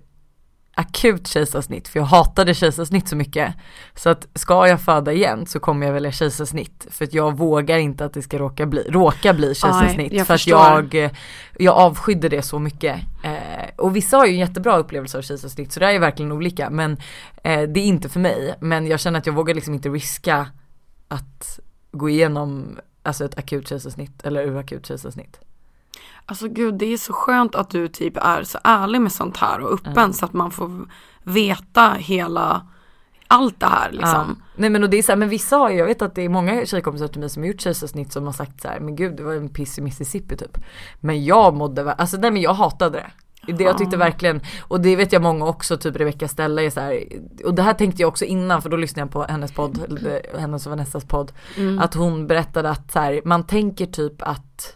B: akut kejsarsnitt för jag hatade kejsarsnitt så mycket. Så att ska jag föda igen så kommer jag välja kejsarsnitt för att jag vågar inte att det ska råka bli, råka bli kejsarsnitt.
C: jag
B: för att
C: förstår.
B: jag, eh, jag avskydde det så mycket. Eh, och vissa har ju en jättebra upplevelse av kejsarsnitt så det är verkligen olika men eh, det är inte för mig. Men jag känner att jag vågar liksom inte riska att gå igenom alltså ett akut kejsarsnitt eller urakut kejsarsnitt.
C: Alltså gud det är så skönt att du typ är så ärlig med sånt här och öppen så att man får veta hela allt det här liksom.
B: Ja. Nej men och det är så här, men vissa har ju, jag vet att det är många tjejkompisar till mig som har gjort kejsarsnitt som har sagt så här, men gud det var en piss i Mississippi typ. Men jag mådde, alltså nej men jag hatade det. Det jag tyckte verkligen, och det vet jag många också, typ Rebecca Stella är så här, och det här tänkte jag också innan för då lyssnade jag på hennes podd, hennes och Vanessas podd, att hon berättade att så här, man tänker typ att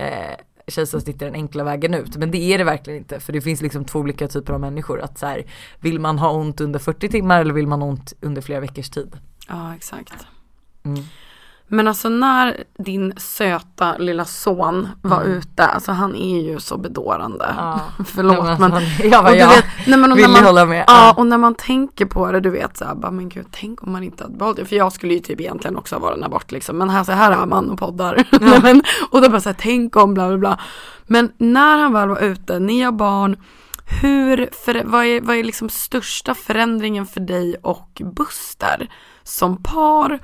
B: eh, kejsarsnitt är den enkla vägen ut. Men det är det verkligen inte. För det finns liksom två olika typer av människor. Att så här, vill man ha ont under 40 timmar eller vill man ha ont under flera veckors tid?
C: Ja exakt.
B: Mm.
C: Men alltså när din söta lilla son var ute, alltså han är ju så bedårande.
B: Ja. (laughs)
C: Förlåt
B: Nej,
C: men.
B: men jag bara, ja,
C: vet, nej, men
B: vill
C: man,
B: hålla med?
C: Ja
B: Ja.
C: och när man tänker på det du vet så här, bara men gud tänk om man inte hade behållit det. För jag skulle ju typ egentligen också ha varit en abort liksom. Men här, så här är man och poddar. (laughs) Nej, men, och då bara så här, tänk om bla bla bla. Men när han väl var ute, ni har barn. Hur, för, vad, är, vad är liksom största förändringen för dig och Buster som par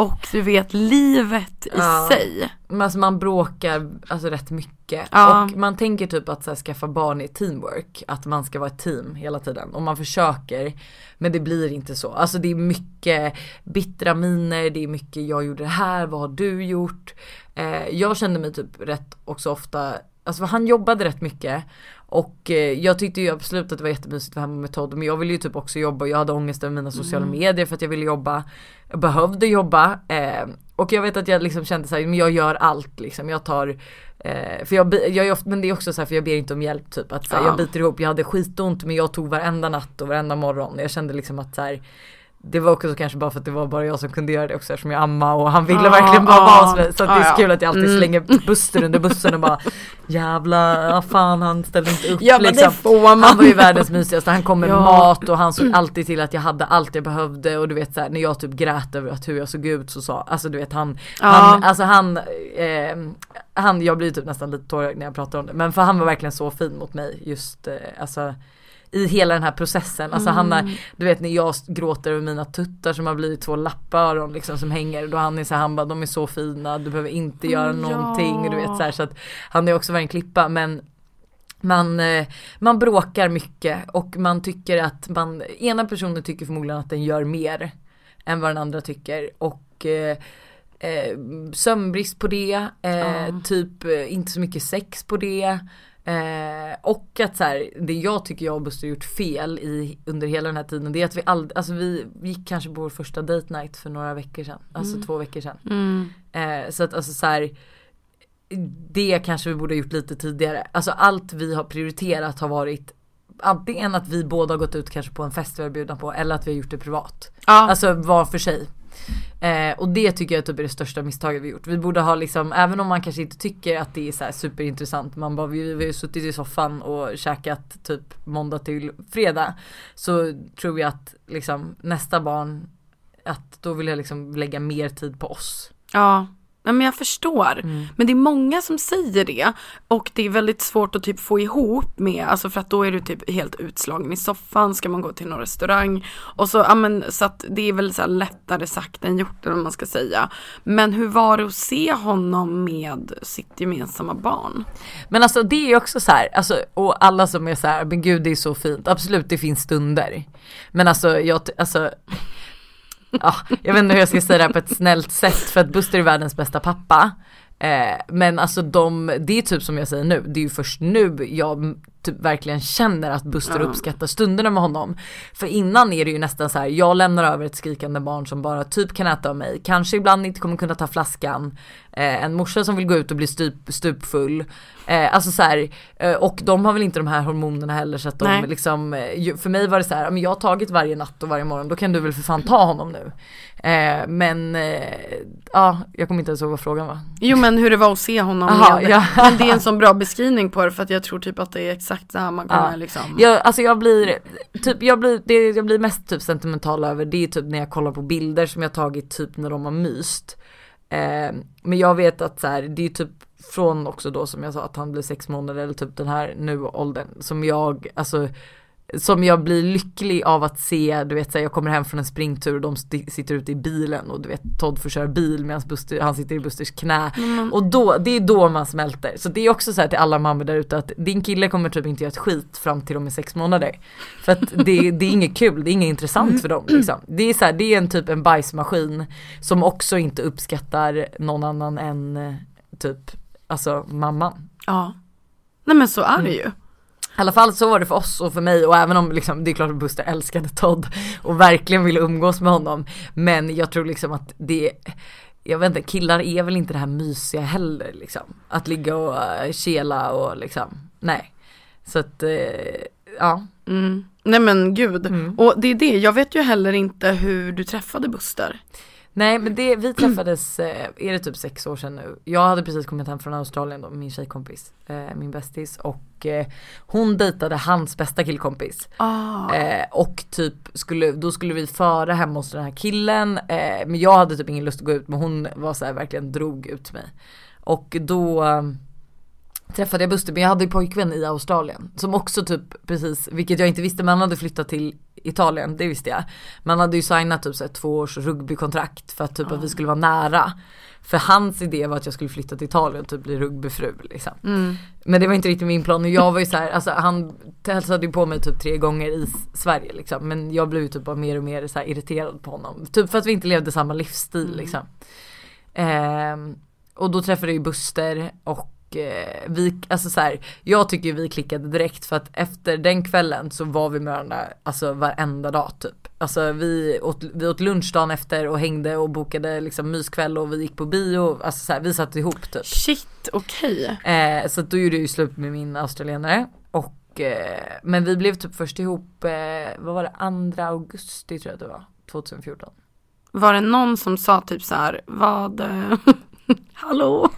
C: och du vet livet i
B: Ja.
C: sig?
B: Men alltså man bråkar alltså rätt mycket.
C: Ja.
B: Och man tänker typ att så här, skaffa barn är teamwork. Att man ska vara ett team hela tiden. Och man försöker. Men det blir inte så. Alltså det är mycket bittra miner. Det är mycket jag gjorde det här. Vad har du gjort? Eh, jag kände mig typ rätt också ofta. Alltså han jobbade rätt mycket. Och eh, jag tyckte ju absolut att det var jättemysigt att vara hemma med Todd. Men jag ville ju typ också jobba. Jag hade ångest över mina sociala medier för att jag ville jobba. Jag behövde jobba. Eh, och jag vet att jag liksom kände såhär, men jag gör allt liksom. Jag tar, eh, för jag, jag är ofta, men det är också så här, för jag ber inte om hjälp typ. Att så här,
C: Ja.
B: jag biter ihop, jag hade skitont men jag tog varenda natt och varenda morgon. Jag kände liksom att så här, det var också så kanske bara för att det var bara jag som kunde göra det också eftersom jag amma och han ville
C: Ja,
B: verkligen bara
C: ja,
B: vara hos mig. Så att det är
C: ja,
B: så kul att jag alltid
C: Mm.
B: slänger (laughs) Buster under bussen och bara jävla, fan han ställde inte upp
C: Ja
B: liksom. Han var ju världens mysigaste, han kom med (laughs)
C: Ja.
B: mat och han såg alltid till att jag hade allt jag behövde och du vet såhär när jag typ grät över att hur jag såg ut så sa, alltså du vet han, han alltså han, eh, han, jag blir typ nästan lite tårögd när jag pratar om det men för han var verkligen så fin mot mig just eh, alltså i hela den här processen. Alltså han
C: Mm.
B: är, du vet när jag gråter över mina tuttar som har blivit två lappöron liksom som hänger. Då han är så här, han bara de är så fina, du behöver inte göra
C: Ja.
B: någonting. Du vet så, här, så att han är också varit en klippa men man, eh, man bråkar mycket och man tycker att man, ena personen tycker förmodligen att den gör mer än vad den andra tycker och eh, eh, sömnbrist på det, eh,
C: Ja.
B: typ eh, inte så mycket sex på det. Eh, och att så här, det jag tycker jag och Buster gjort fel i under hela den här tiden det är att vi aldrig, alltså vi gick kanske på vår första date night för några veckor sedan, alltså två veckor sedan.
C: Mm.
B: Eh, så att alltså så här, det kanske vi borde ha gjort lite tidigare. Alltså allt vi har prioriterat har varit antingen att vi båda har gått ut kanske på en fest vi är bjudna på eller att vi har gjort det privat.
C: Ja.
B: Alltså var för sig. Eh, och det tycker jag typ är det största misstaget vi gjort. Vi borde ha liksom, även om man kanske inte tycker att det är så här superintressant, man bara vi, vi har ju suttit i soffan och käkat typ måndag till fredag. Så tror jag att liksom nästa barn, att då vill jag liksom lägga mer tid på oss.
C: Ja, Nej, men jag förstår.
B: Mm.
C: Men det är många som säger det och det är väldigt svårt att typ få ihop med, alltså för att då är du typ helt utslagen i soffan, ska man gå till någon restaurang och så, ja men så att det är väl så lättare sagt än gjort eller man ska säga. Men hur var det att se honom med sitt gemensamma barn?
B: Men alltså det är ju också så här, alltså, och alla som är så här, men gud det är så fint, absolut det finns stunder. Men alltså jag, alltså (laughs) ja, jag vet inte hur jag ska säga det här på ett snällt sätt för att Buster är världens bästa pappa. Eh, men alltså de, det är typ som jag säger nu, det är ju först nu jag typ verkligen känner att Buster
C: Ja.
B: uppskattar stunderna med honom. För innan är det ju nästan så här, jag lämnar över ett skrikande barn som bara typ kan äta av mig, kanske ibland inte kommer kunna ta flaskan, eh, en morsa som vill gå ut och bli stup, stupfull. Eh, alltså så här, eh, och de har väl inte de här hormonerna heller så att de
C: Nej.
B: liksom, eh, för mig var det så här, men jag har tagit varje natt och varje morgon, då kan du väl för fan ta honom nu. Eh, men eh, ja, jag kommer inte ens ihåg vad frågan var.
C: Jo men hur det var att se honom
B: Aha,
C: med,
B: ja.
C: men det är en sån bra beskrivning på det för att jag tror typ att det är exakt så här man kommer
B: Ja.
C: liksom.
B: Jag, alltså jag blir, typ, jag blir, det jag blir mest typ sentimental över det är typ när jag kollar på bilder som jag tagit typ när de har myst. Eh, men jag vet att så här, det är typ från också då som jag sa att han blir sex månader eller typ den här nu åldern som jag, alltså som jag blir lycklig av att se, du vet så här, jag kommer hem från en springtur och de sitter ute i bilen och du vet Todd får köra bil medan Buster, han sitter i Busters knä. Och då, det är då man smälter. Så det är också så här till alla mammor där ute att din kille kommer typ inte göra ett skit fram till de är sex månader. För att det, det är inget kul, det är inget intressant för dem liksom. Det är så här, det är en typ en bajsmaskin som också inte uppskattar någon annan än eh, typ, alltså mamman.
C: Ja. Nej men så är det ju.
B: I alla fall så var det för oss och för mig och även om liksom, det är klart att Buster älskade Todd och verkligen ville umgås med honom. Men jag tror liksom att det, jag vet inte, killar är väl inte det här mysiga heller liksom. Att ligga och uh, kela och liksom, nej. Så att, eh, ja.
C: Mm. Nej men gud.
B: Mm.
C: Och det är det, jag vet ju heller inte hur du träffade Buster.
B: Nej men det, vi träffades, eh, är det typ sex år sedan nu. Jag hade precis kommit hem från Australien då, min tjejkompis, eh, min bästis och eh, hon dejtade hans bästa killkompis. Eh, och typ skulle, då skulle vi föra hem hos den här killen, men jag hade typ ingen lust att gå ut men hon var så här, verkligen drog ut mig. Och då träffade jag Buster men jag hade ju pojkvän i Australien som också typ precis, vilket jag inte visste men han hade flyttat till Italien, det visste jag. Men han hade ju signat typ så här, två års rugbykontrakt för att typ att vi skulle vara nära. För hans idé var att jag skulle flytta till Italien och typ bli rugbyfru liksom. Men det var inte riktigt min plan och jag var ju så här, alltså han hälsade ju på mig typ tre gånger i Sverige liksom. Men jag blev ju typ bara mer och mer så här irriterad på honom. Typ för att vi inte levde samma livsstil liksom. Ehm, och då träffade jag ju Buster och eh, vi, alltså så här, jag tycker vi klickade direkt för att efter den kvällen så var vi med varandra alltså varenda dag typ. Alltså vi åt, vi åt lunch dagen efter och hängde och bokade liksom myskväll och vi gick på bio, alltså så här, vi satt ihop typ.
C: Shit, okej.
B: Eh, så då gjorde jag ju slut med min australienare. Och, eh, men vi blev typ först ihop, eh, vad var det, 2 augusti tror jag det var, 2014.
C: Var det någon som sa typ så här, vad, eh, (laughs) hallå, (laughs)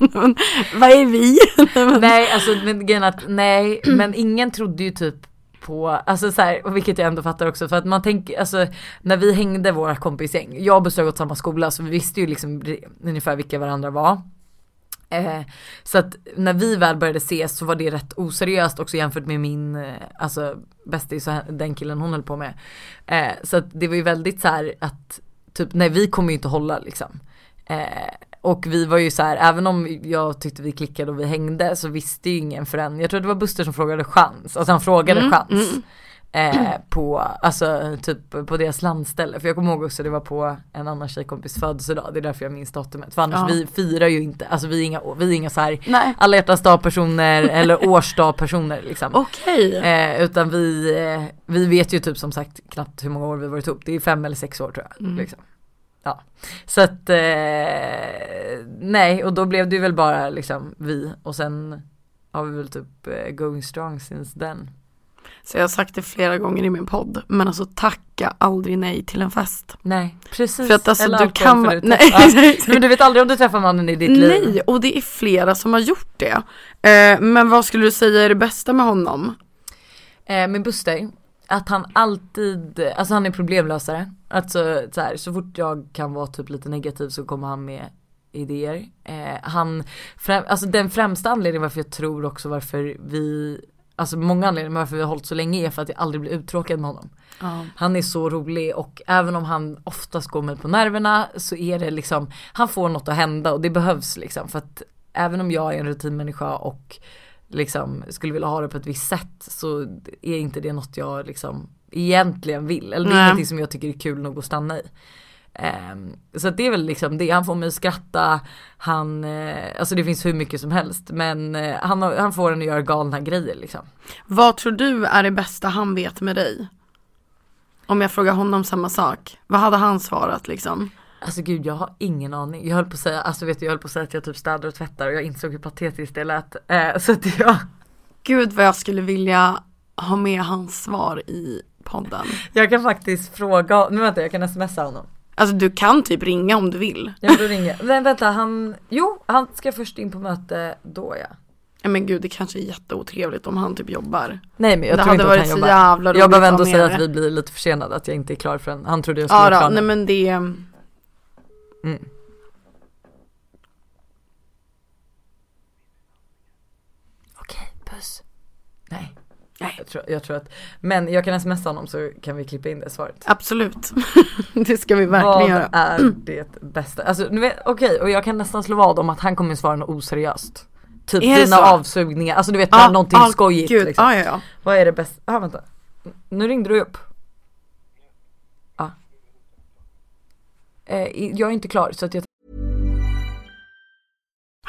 C: vad är vi? (laughs) Nej, men-
B: alltså men grejen är att nej, men ingen trodde ju typ på, alltså så här, vilket jag ändå fattar också för att man tänker, alltså när vi hängde våra kompisgäng, jag och Buster har gått samma skola så vi visste ju liksom ungefär vilka varandra var. Eh, så att när vi väl började ses så var det rätt oseriöst också jämfört med min, eh, alltså bästis och den killen hon höll på med. Eh, så att det var ju väldigt så här att, typ nej vi kommer ju inte hålla liksom. Eh, och vi var ju så här, även om jag tyckte vi klickade och vi hängde så visste ju ingen förrän, jag tror det var Buster som frågade chans, alltså han frågade
C: Mm,
B: chans.
C: mm.
B: Eh, på, alltså typ på deras landställe. För jag kommer ihåg också det var på en annan tjejkompis födelsedag. Det är därför jag minns datumet. För annars
C: Ja.
B: vi firar ju inte, alltså vi är inga, vi är inga så här
C: Nej.
B: alla hjärtans dag personer (laughs) eller årsdag personer liksom.
C: Okej.
B: Eh, utan vi, eh, vi vet ju typ som sagt knappt hur många år vi varit ihop. Det är fem eller sex år tror jag.
C: Mm.
B: Liksom. Ja. Så att eh, nej och då blev det ju väl bara liksom vi och sen har vi väl typ eh, going strong since then.
C: Så jag har sagt det flera gånger i min podd. Men alltså tacka aldrig nej till en fest.
B: Nej precis.
C: För att alltså
B: Eller
C: du kan nej, (laughs) exakt.
B: Men du vet aldrig om du träffar mannen i ditt liv.
C: Nej, och det är flera som har gjort det. Eh, men vad skulle du säga är det bästa med honom?
B: Eh, med Buster, att han alltid, alltså han är problemlösare. Alltså så, här, så fort jag kan vara typ lite negativ så kommer han med idéer. Eh, han, främ, alltså den främsta anledningen varför jag tror också varför vi, alltså många anledningar varför vi har hållit så länge är för att jag aldrig blir uttråkad med honom.
C: Ja.
B: Han är så rolig och även om han oftast går mig på nerverna så är det liksom, han får något att hända och det behövs liksom för att även om jag är en rutinmänniska och liksom skulle vilja ha det på ett visst sätt så är inte det något jag liksom egentligen vill. Eller det är
C: Nej.
B: ingenting som jag tycker är kul nog att stanna i. Ehm, så det är väl liksom det, han får mig att skratta, han, eh, alltså det finns hur mycket som helst men eh, han, han får en att göra galna grejer liksom.
C: Vad tror du är det bästa han vet med dig? Om jag frågar honom samma sak. Vad hade han svarat liksom?
B: Alltså gud jag har ingen aning. Jag höll på att säga, alltså vet du jag höll på att säga att jag typ städar och tvättar och jag insåg hur patetiskt det lät. Eh, så att jag,
C: Gud vad jag skulle vilja ha med hans svar i podden.
B: jag kan faktiskt fråga, nu vänta jag kan smsa honom.
C: Alltså du kan typ ringa om du vill.
B: Jag får ringa, men vänta han, jo han ska först in på möte då ja.
C: Ja, Men gud det kanske är jätteotrevligt om han typ jobbar.
B: Nej men jag
C: Det
B: tror
C: hade
B: inte att
C: varit
B: han
C: så
B: jobbar.
C: jävla roligt
B: jag behöver ändå säga att
C: det.
B: vi blir lite försenade, att jag inte är klar förrän, han trodde jag skulle
C: Ja
B: vara
C: då,
B: klar nu.
C: nej men det,
B: Mm. Okej, puss. Nej. Jag tror, jag tror att, men jag kan smsa honom så kan vi klippa in det svaret.
C: absolut. (laughs) det ska vi verkligen
B: Vad
C: göra.
B: är det bästa? Alltså okej och jag kan nästan slå vad om att han kommer svara något oseriöst. Typ
C: Är
B: dina avsugningar, alltså du vet bara någonting
C: ah,
B: skojigt
C: gud,
B: liksom.
C: ah, ja, ja.
B: Vad är det bästa? Ah, vänta. Nu ringde du upp. Ja. Eh, jag är inte klar så att jag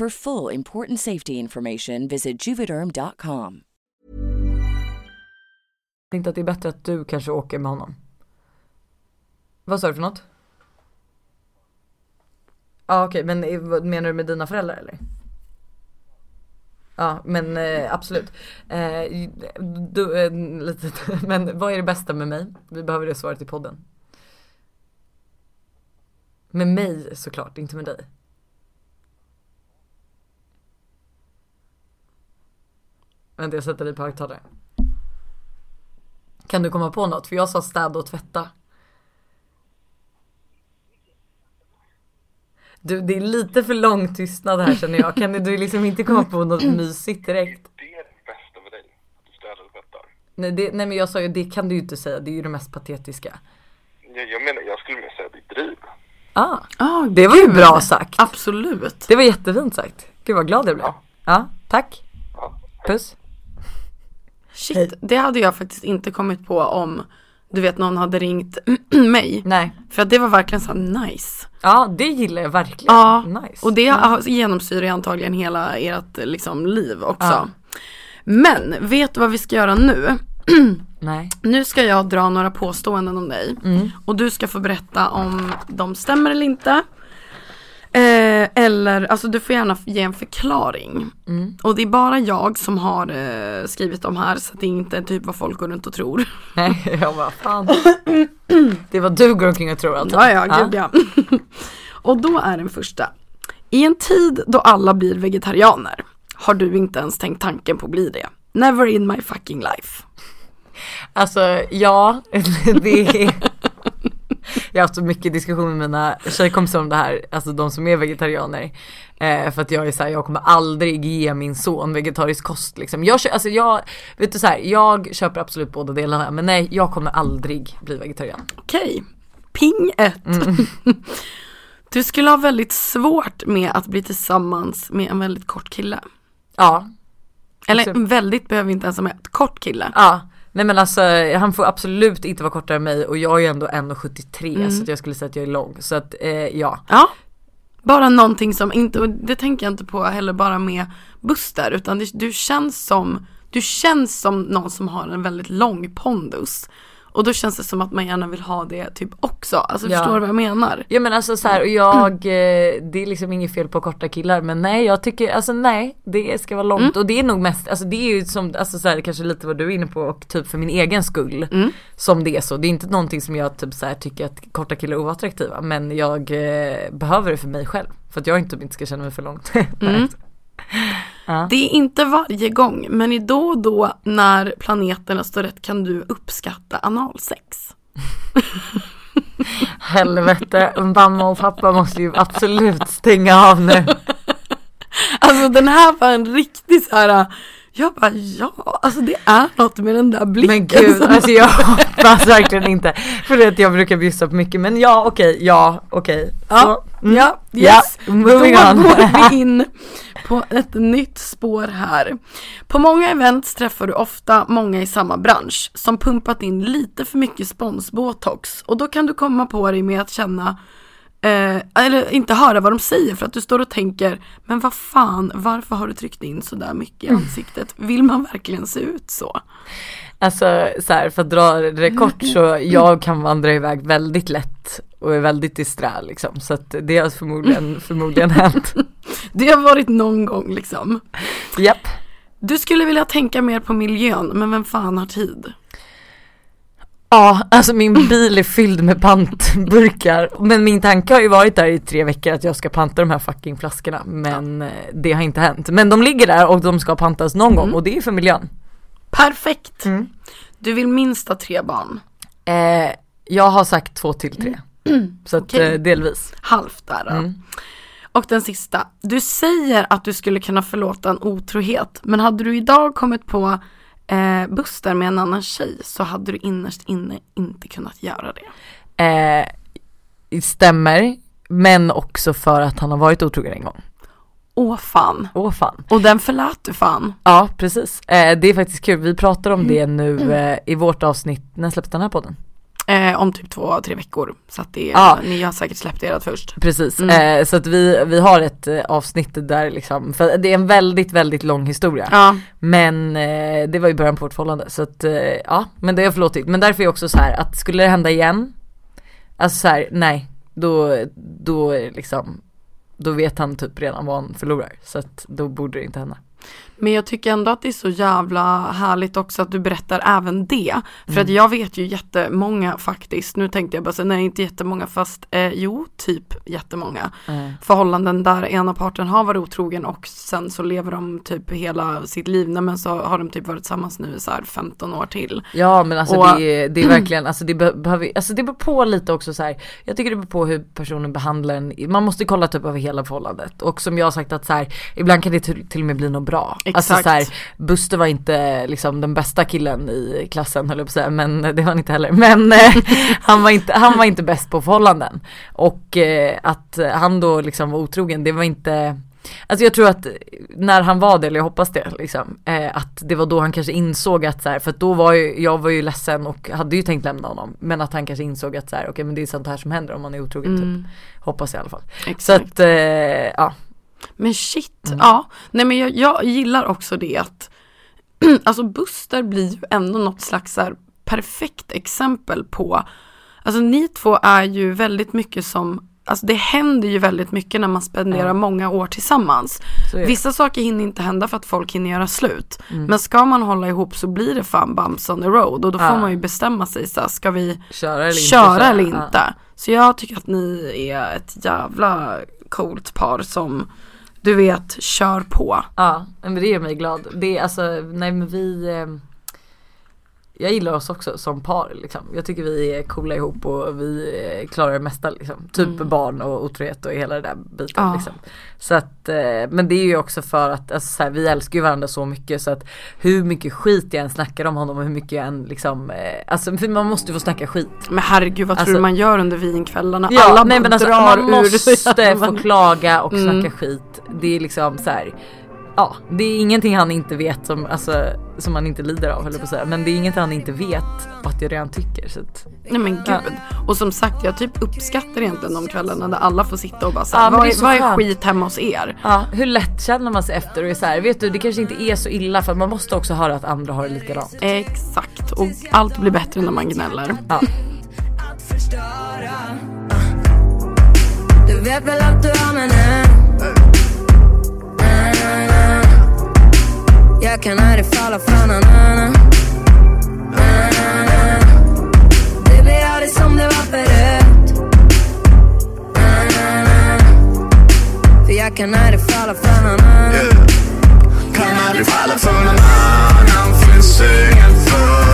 D: For full important safety information, visit juvederm.com.
B: tänkte att det är bättre att du kanske åker med honom. Vad sa du för något? Ja okej men menar du med dina föräldrar eller? Ja men eh, absolut. Eh, du, eh, lite, (laughs) men vad är det bästa med mig? Vi behöver det svaret i podden. Med mig såklart, inte med dig. Vänta jag sätter dig på högtalare. Kan du komma på något? För jag sa städa och tvätta. Du det är lite för lång tystnad här känner jag. Kan du liksom inte komma på något mysigt direkt?
E: Det är det bästa med dig. Att du städar och tvättar.
B: Nej, det, nej men jag sa ju det kan du ju inte säga. Det är ju det mest patetiska.
E: Jag, jag menar, jag skulle mer säga ditt driv.
B: Ah,
C: Ah,
B: det var ju bra sagt.
C: Absolut.
B: Det var jättefint sagt. Gud vad glad jag blev. Ja, tack.
E: Ja.
B: Puss.
C: Shit, det hade jag faktiskt inte kommit på om du vet någon hade ringt (clears throat) mig.
B: Nej.
C: För att det var verkligen så nice.
B: Ja det gillar jag verkligen.
C: Ja,
B: Nice.
C: och det har- genomsyrar ju antagligen hela ert liksom, liv också.
B: Ja.
C: Men vet du vad vi ska göra nu? (clears throat)
B: Nej.
C: Nu ska jag dra några påståenden om dig
B: Mm.
C: och du ska få berätta om de stämmer eller inte. Eh, eller, alltså du får gärna ge en förklaring.
B: Mm.
C: Och det är bara jag som har eh, skrivit de här så det är inte typ vad folk går runt och tror. (laughs)
B: Nej jag bara fan. (clears throat) Det vad du går omkring och tror alltid.
C: Ja, ja, gud ja. (laughs) och då är den första. I en tid då alla blir vegetarianer har du inte ens tänkt tanken på att bli det. Never in my fucking life.
B: Alltså ja, (laughs) det är Jag har haft så mycket diskussioner med mina tjejkompisar om det här, alltså de som är vegetarianer. Eh, för att jag är såhär, jag kommer aldrig ge min son vegetarisk kost liksom. Jag, alltså jag, vet du så här, jag köper absolut båda delarna men nej jag kommer aldrig bli vegetarian.
C: Okej, ping ett. (laughs) du skulle ha väldigt svårt med att bli tillsammans med en väldigt kort kille.
B: Ja,
C: Eller väldigt behöver inte ens vara ett kort kille.
B: ja. Nej men alltså han får absolut inte vara kortare än mig och jag är ju ändå 1,73 så att jag skulle säga att jag är lång. Så att eh, ja.
C: Ja. Bara någonting som inte, och det tänker jag inte på heller bara med Buster utan det, du känns som Du känns som någon som har en väldigt lång pondus Och då känns det som att man gärna vill ha det typ också, alltså
B: Ja.
C: förstår du vad jag menar?
B: Ja men alltså så här, och jag, eh, det är liksom inget fel på korta killar men nej jag tycker, alltså nej det ska vara långt och det är nog mest, alltså det är ju som, alltså så här, kanske lite vad du är inne på och typ för min egen skull som det är så. Det är inte någonting som jag typ så här, tycker att korta killar är oattraktiva men jag eh, behöver det för mig själv. För att jag inte, inte ska känna mig för långt. (laughs)
C: Det är inte varje gång men i då och då när planeterna står rätt kan du uppskatta analsex (laughs)
B: Helvete, mamma och pappa måste ju absolut stänga av nu. (laughs)
C: Alltså den här var en riktig så här. Jag bara ja, alltså det är något med den där blicken
B: Men gud, alltså jag hoppas verkligen inte. För att jag brukar bjussa på mycket men ja okej, ja okej.
C: Ja,
B: Så, mm.
C: ja,
B: Ja,
C: yes.
B: moving
C: Då
B: on.
C: går vi (laughs) in på ett nytt spår här. På många events träffar du ofta många i samma bransch som pumpat in lite för mycket sponsbotox och då kan du komma på dig med att känna Eh, eller inte höra vad de säger för att du står och tänker Men vad fan, varför har du tryckt in så där mycket i ansiktet? Vill man verkligen se ut så?
B: Alltså så här, för att dra det kort (laughs) så jag kan vandra iväg väldigt lätt och är väldigt disträ liksom. Så att det har förmodligen, (laughs) förmodligen hänt.
C: Det har varit någon gång liksom
B: Japp.
C: Du skulle vilja tänka mer på miljön men vem fan har tid?
B: Ja, alltså min bil är fylld med pantburkar. Men min tanke har ju varit där i tre veckor att jag ska panta de här fucking flaskorna. Men eh, det har inte hänt. Men de ligger där och de ska pantas någon gång och det är för miljön.
C: Perfekt!
B: Mm.
C: Du vill minst ha tre barn.
B: Eh, jag har sagt två till tre. (clears throat) Så att
C: Okej.
B: eh, delvis.
C: Halvt där då.
B: Mm.
C: Och den sista. Du säger att du skulle kunna förlåta en otrohet. Men hade du idag kommit på eh, Buster med en annan tjej så hade du innerst inne inte kunnat göra det.
B: Eh, stämmer. Men också för att han har varit otrogen en gång.
C: Åh fan.
B: Åh fan.
C: Och den förlät du fan.
B: Ja precis. Eh, det är faktiskt kul. Vi pratar om det
C: Mm.
B: nu eh, i vårt avsnitt. När släpps den här podden?
C: Eh, om typ två, tre veckor. Så att det,
B: Ja.
C: ni har säkert släppt ert först.
B: Precis,
C: Mm.
B: eh, så att vi, vi har ett eh, avsnitt där liksom, för det är en väldigt väldigt lång historia.
C: Ja.
B: Men eh, det var ju början på vårt förhållande så att eh, ja, men det har jag förlåtit. Men därför är jag också så här att skulle det hända igen, alltså så här, nej, då, då är det liksom, då vet han typ redan vad han förlorar. Så att då borde det inte hända.
C: Men jag tycker ändå att det är så jävla härligt också att du berättar även det. För
B: Mm.
C: att jag vet ju jättemånga faktiskt, nu tänkte jag bara säga nej inte jättemånga fast eh, jo typ jättemånga
B: Mm.
C: förhållanden där ena parten har varit otrogen och sen så lever de typ hela sitt liv, nej men så har de typ varit tillsammans nu i så här 15 år till.
B: Ja men alltså
C: Och-
B: det, är, det är verkligen, alltså det be- behöver, alltså det beror på lite också så här. Jag tycker det beror på hur personen behandlar en, man måste kolla typ över hela förhållandet. Och som jag har sagt att så här, ibland kan det till, till och med bli något bra. Alltså
C: Exakt.
B: så här, Buster var inte liksom den bästa killen i klassen höll jag på att säga, men det var han inte heller. Men eh, (laughs) han, var inte, han var inte bäst på förhållanden. Och eh, att han då liksom var otrogen, det var inte Alltså jag tror att när han var det, eller jag hoppas det liksom, eh, att det var då han kanske insåg att så här, för att då var ju, jag var ju ledsen och hade ju tänkt lämna honom. Men att han kanske insåg att så här, okej men det är sånt här som händer om man är otrogen typ. Hoppas jag i alla fall. Så
C: Exakt.
B: att, eh, ja.
C: Men shit,
B: Mm.
C: ja. Nej men jag, jag gillar också det att (clears throat) Alltså Buster blir ju ändå något slags här perfekt exempel på Alltså ni två är ju väldigt mycket som Alltså det händer ju väldigt mycket när man spenderar
B: Ja.
C: många år tillsammans. Vissa saker hinner inte hända för att folk hinner göra slut.
B: Mm.
C: Men ska man hålla ihop så blir det fan bumps on the road och då får man ju bestämma sig så här, ska vi
B: Köra eller inte
C: köra eller inte? Så jag tycker att ni är ett jävla coolt par som du vet kör på.
B: Ja, men det gör mig glad. Det är alltså, nej men vi eh, jag gillar oss också som par liksom. Jag tycker vi är coola ihop och vi eh, klarar det mesta liksom. Typ barn och otrohet och hela det där biten
C: Ja.
B: liksom. Så att, eh, men det är ju också för att alltså, så här, vi älskar ju varandra så mycket så att hur mycket skit jag än snackar om honom och hur mycket jag än liksom, eh, alltså man måste ju få snacka skit.
C: Men herregud vad tror
B: Alltså-
C: du man gör under vinkvällarna?
B: Ja,
C: Alla
B: nej men alltså
C: drar
B: man
C: ur
B: måste (laughs) få klaga och
C: Mm.
B: snacka skit. Det är liksom så här. Ja, det är ingenting han inte vet som, alltså, som han inte lider av höll jag på att säga. Men det är inget han inte vet att jag redan tycker. Så att,
C: Nej men gud.
B: Ja.
C: Och som sagt jag typ uppskattar egentligen de kvällarna där alla får sitta och bara
B: Ja,
C: såhär,
B: men
C: vad,
B: det är så
C: vad är skit hemma hos er?
B: ja, hur lätt känner man sig efter och är så här, vet du det kanske inte är så illa för man måste också höra att andra har det likadant.
C: Exakt, och allt blir bättre när man gnäller.
B: Ja.
F: Du vet väl att du har mig nu? Jag kan aldrig falla för någon annan. Det blir aldrig som det var förut. För jag kan aldrig falla för någon annan.
G: Kan aldrig falla för någon annan. Finns ingen för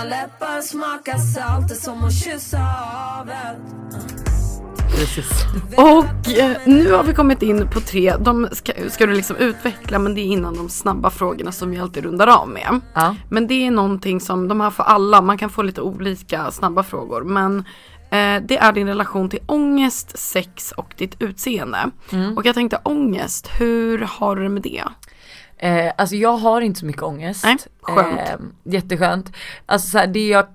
F: Dina läppar smakar salt som att kyssa havet
B: Precis.
C: Och eh, nu har vi kommit in på tre, de ska, ska du liksom utveckla men det är innan de snabba frågorna som vi alltid rundar av med.
B: Ja.
C: Men det är någonting som, de här för alla, man kan få lite olika snabba frågor men eh, det är din relation till ångest, sex och ditt utseende.
B: Mm.
C: Och jag tänkte ångest, hur har du det med det?
B: Eh, alltså jag har inte så mycket ångest.
C: Nej, skönt.
B: Eh, jätteskönt. Alltså så här, det jag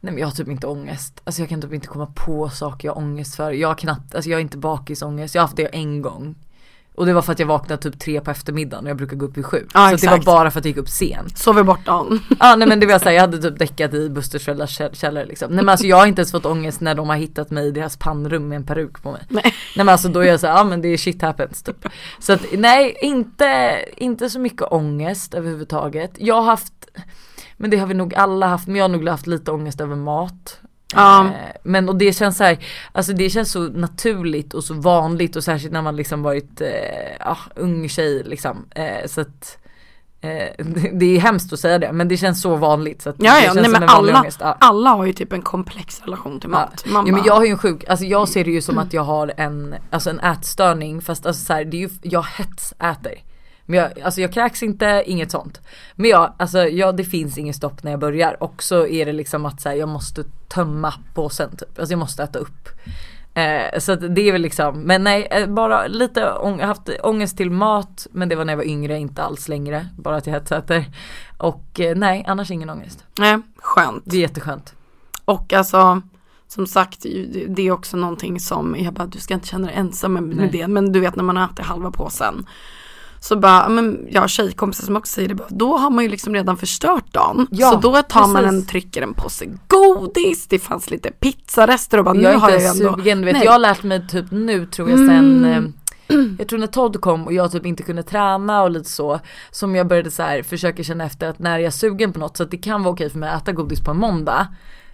B: Nej men jag har typ inte ångest. Alltså jag kan typ inte komma på saker jag har ångest för. Jag har knappt, alltså jag har inte bakisångest. Jag har haft det en gång. Och det var för att jag vaknade typ tre på eftermiddagen och jag brukar gå upp vid sju.
C: Ja,
B: så att det var
C: exakt.
B: bara för att jag gick upp sent.
C: Sover bort dagen. (laughs)
B: Ja nej men det var såhär, jag hade typ däckat i Busters föräldrars käll- källare liksom. Nej men alltså jag har inte ens fått ångest när de har hittat mig i deras pannrum med en peruk på mig.
C: Nej.
B: Nej men alltså då är jag såhär, ja men det är shit happens typ. Så att nej, inte, inte så mycket ångest överhuvudtaget. Jag har haft, men det har vi nog alla haft, men jag har nog haft lite ångest över mat.
C: Ja.
B: Eh, Men och det känns så här, alltså det känns så naturligt och så vanligt och särskilt när man liksom varit eh, ja, ung tjej liksom. Eh, så att eh, (laughs) det, är hemskt att säga det men det känns så vanligt så att
C: Ja
B: det
C: ja,
B: känns
C: nej men alla.
B: Ja.
C: alla har ju typ en komplex relation till mat.
B: Ja. Ja, men jag har ju en sjuk, alltså jag ser det ju som att jag har en, alltså en ätstörning fast alltså så här, det är ju, jag hetsäter. Men jag, alltså jag kräks inte, inget sånt. Men jag, alltså jag, det finns ingen stopp när jag börjar och så är det liksom att så här, jag måste tömma påsen typ. Alltså jag måste äta upp. Eh, så att det är väl liksom, men nej eh, bara lite ång- jag haft ångest till mat men det var när jag var yngre, inte alls längre. Bara till hetsäter. Och eh, nej annars ingen ångest.
C: Nej, skönt.
B: Det är jätteskönt.
C: Och alltså som sagt, det- är också någonting som, jag bara du ska inte känna dig ensam med, med det. Men du vet när man äter halva påsen. Så bara, men jag har tjejkompisar som också säger det, då har man ju liksom redan förstört dagen.
B: Ja,
C: så då tar man
B: precis.
C: en, trycker en påse godis, det fanns lite pizzarester och bara,
B: jag
C: nu har jag ju ändå.
B: sugen, vet,
C: Nej.
B: jag har lärt mig typ nu tror jag sen
C: Mm.
B: eh, jag tror när Todd kom och jag typ inte kunde träna och lite så Som jag började så här försöka känna efter att när jag är sugen på något så att det kan vara okej för mig att äta godis på en måndag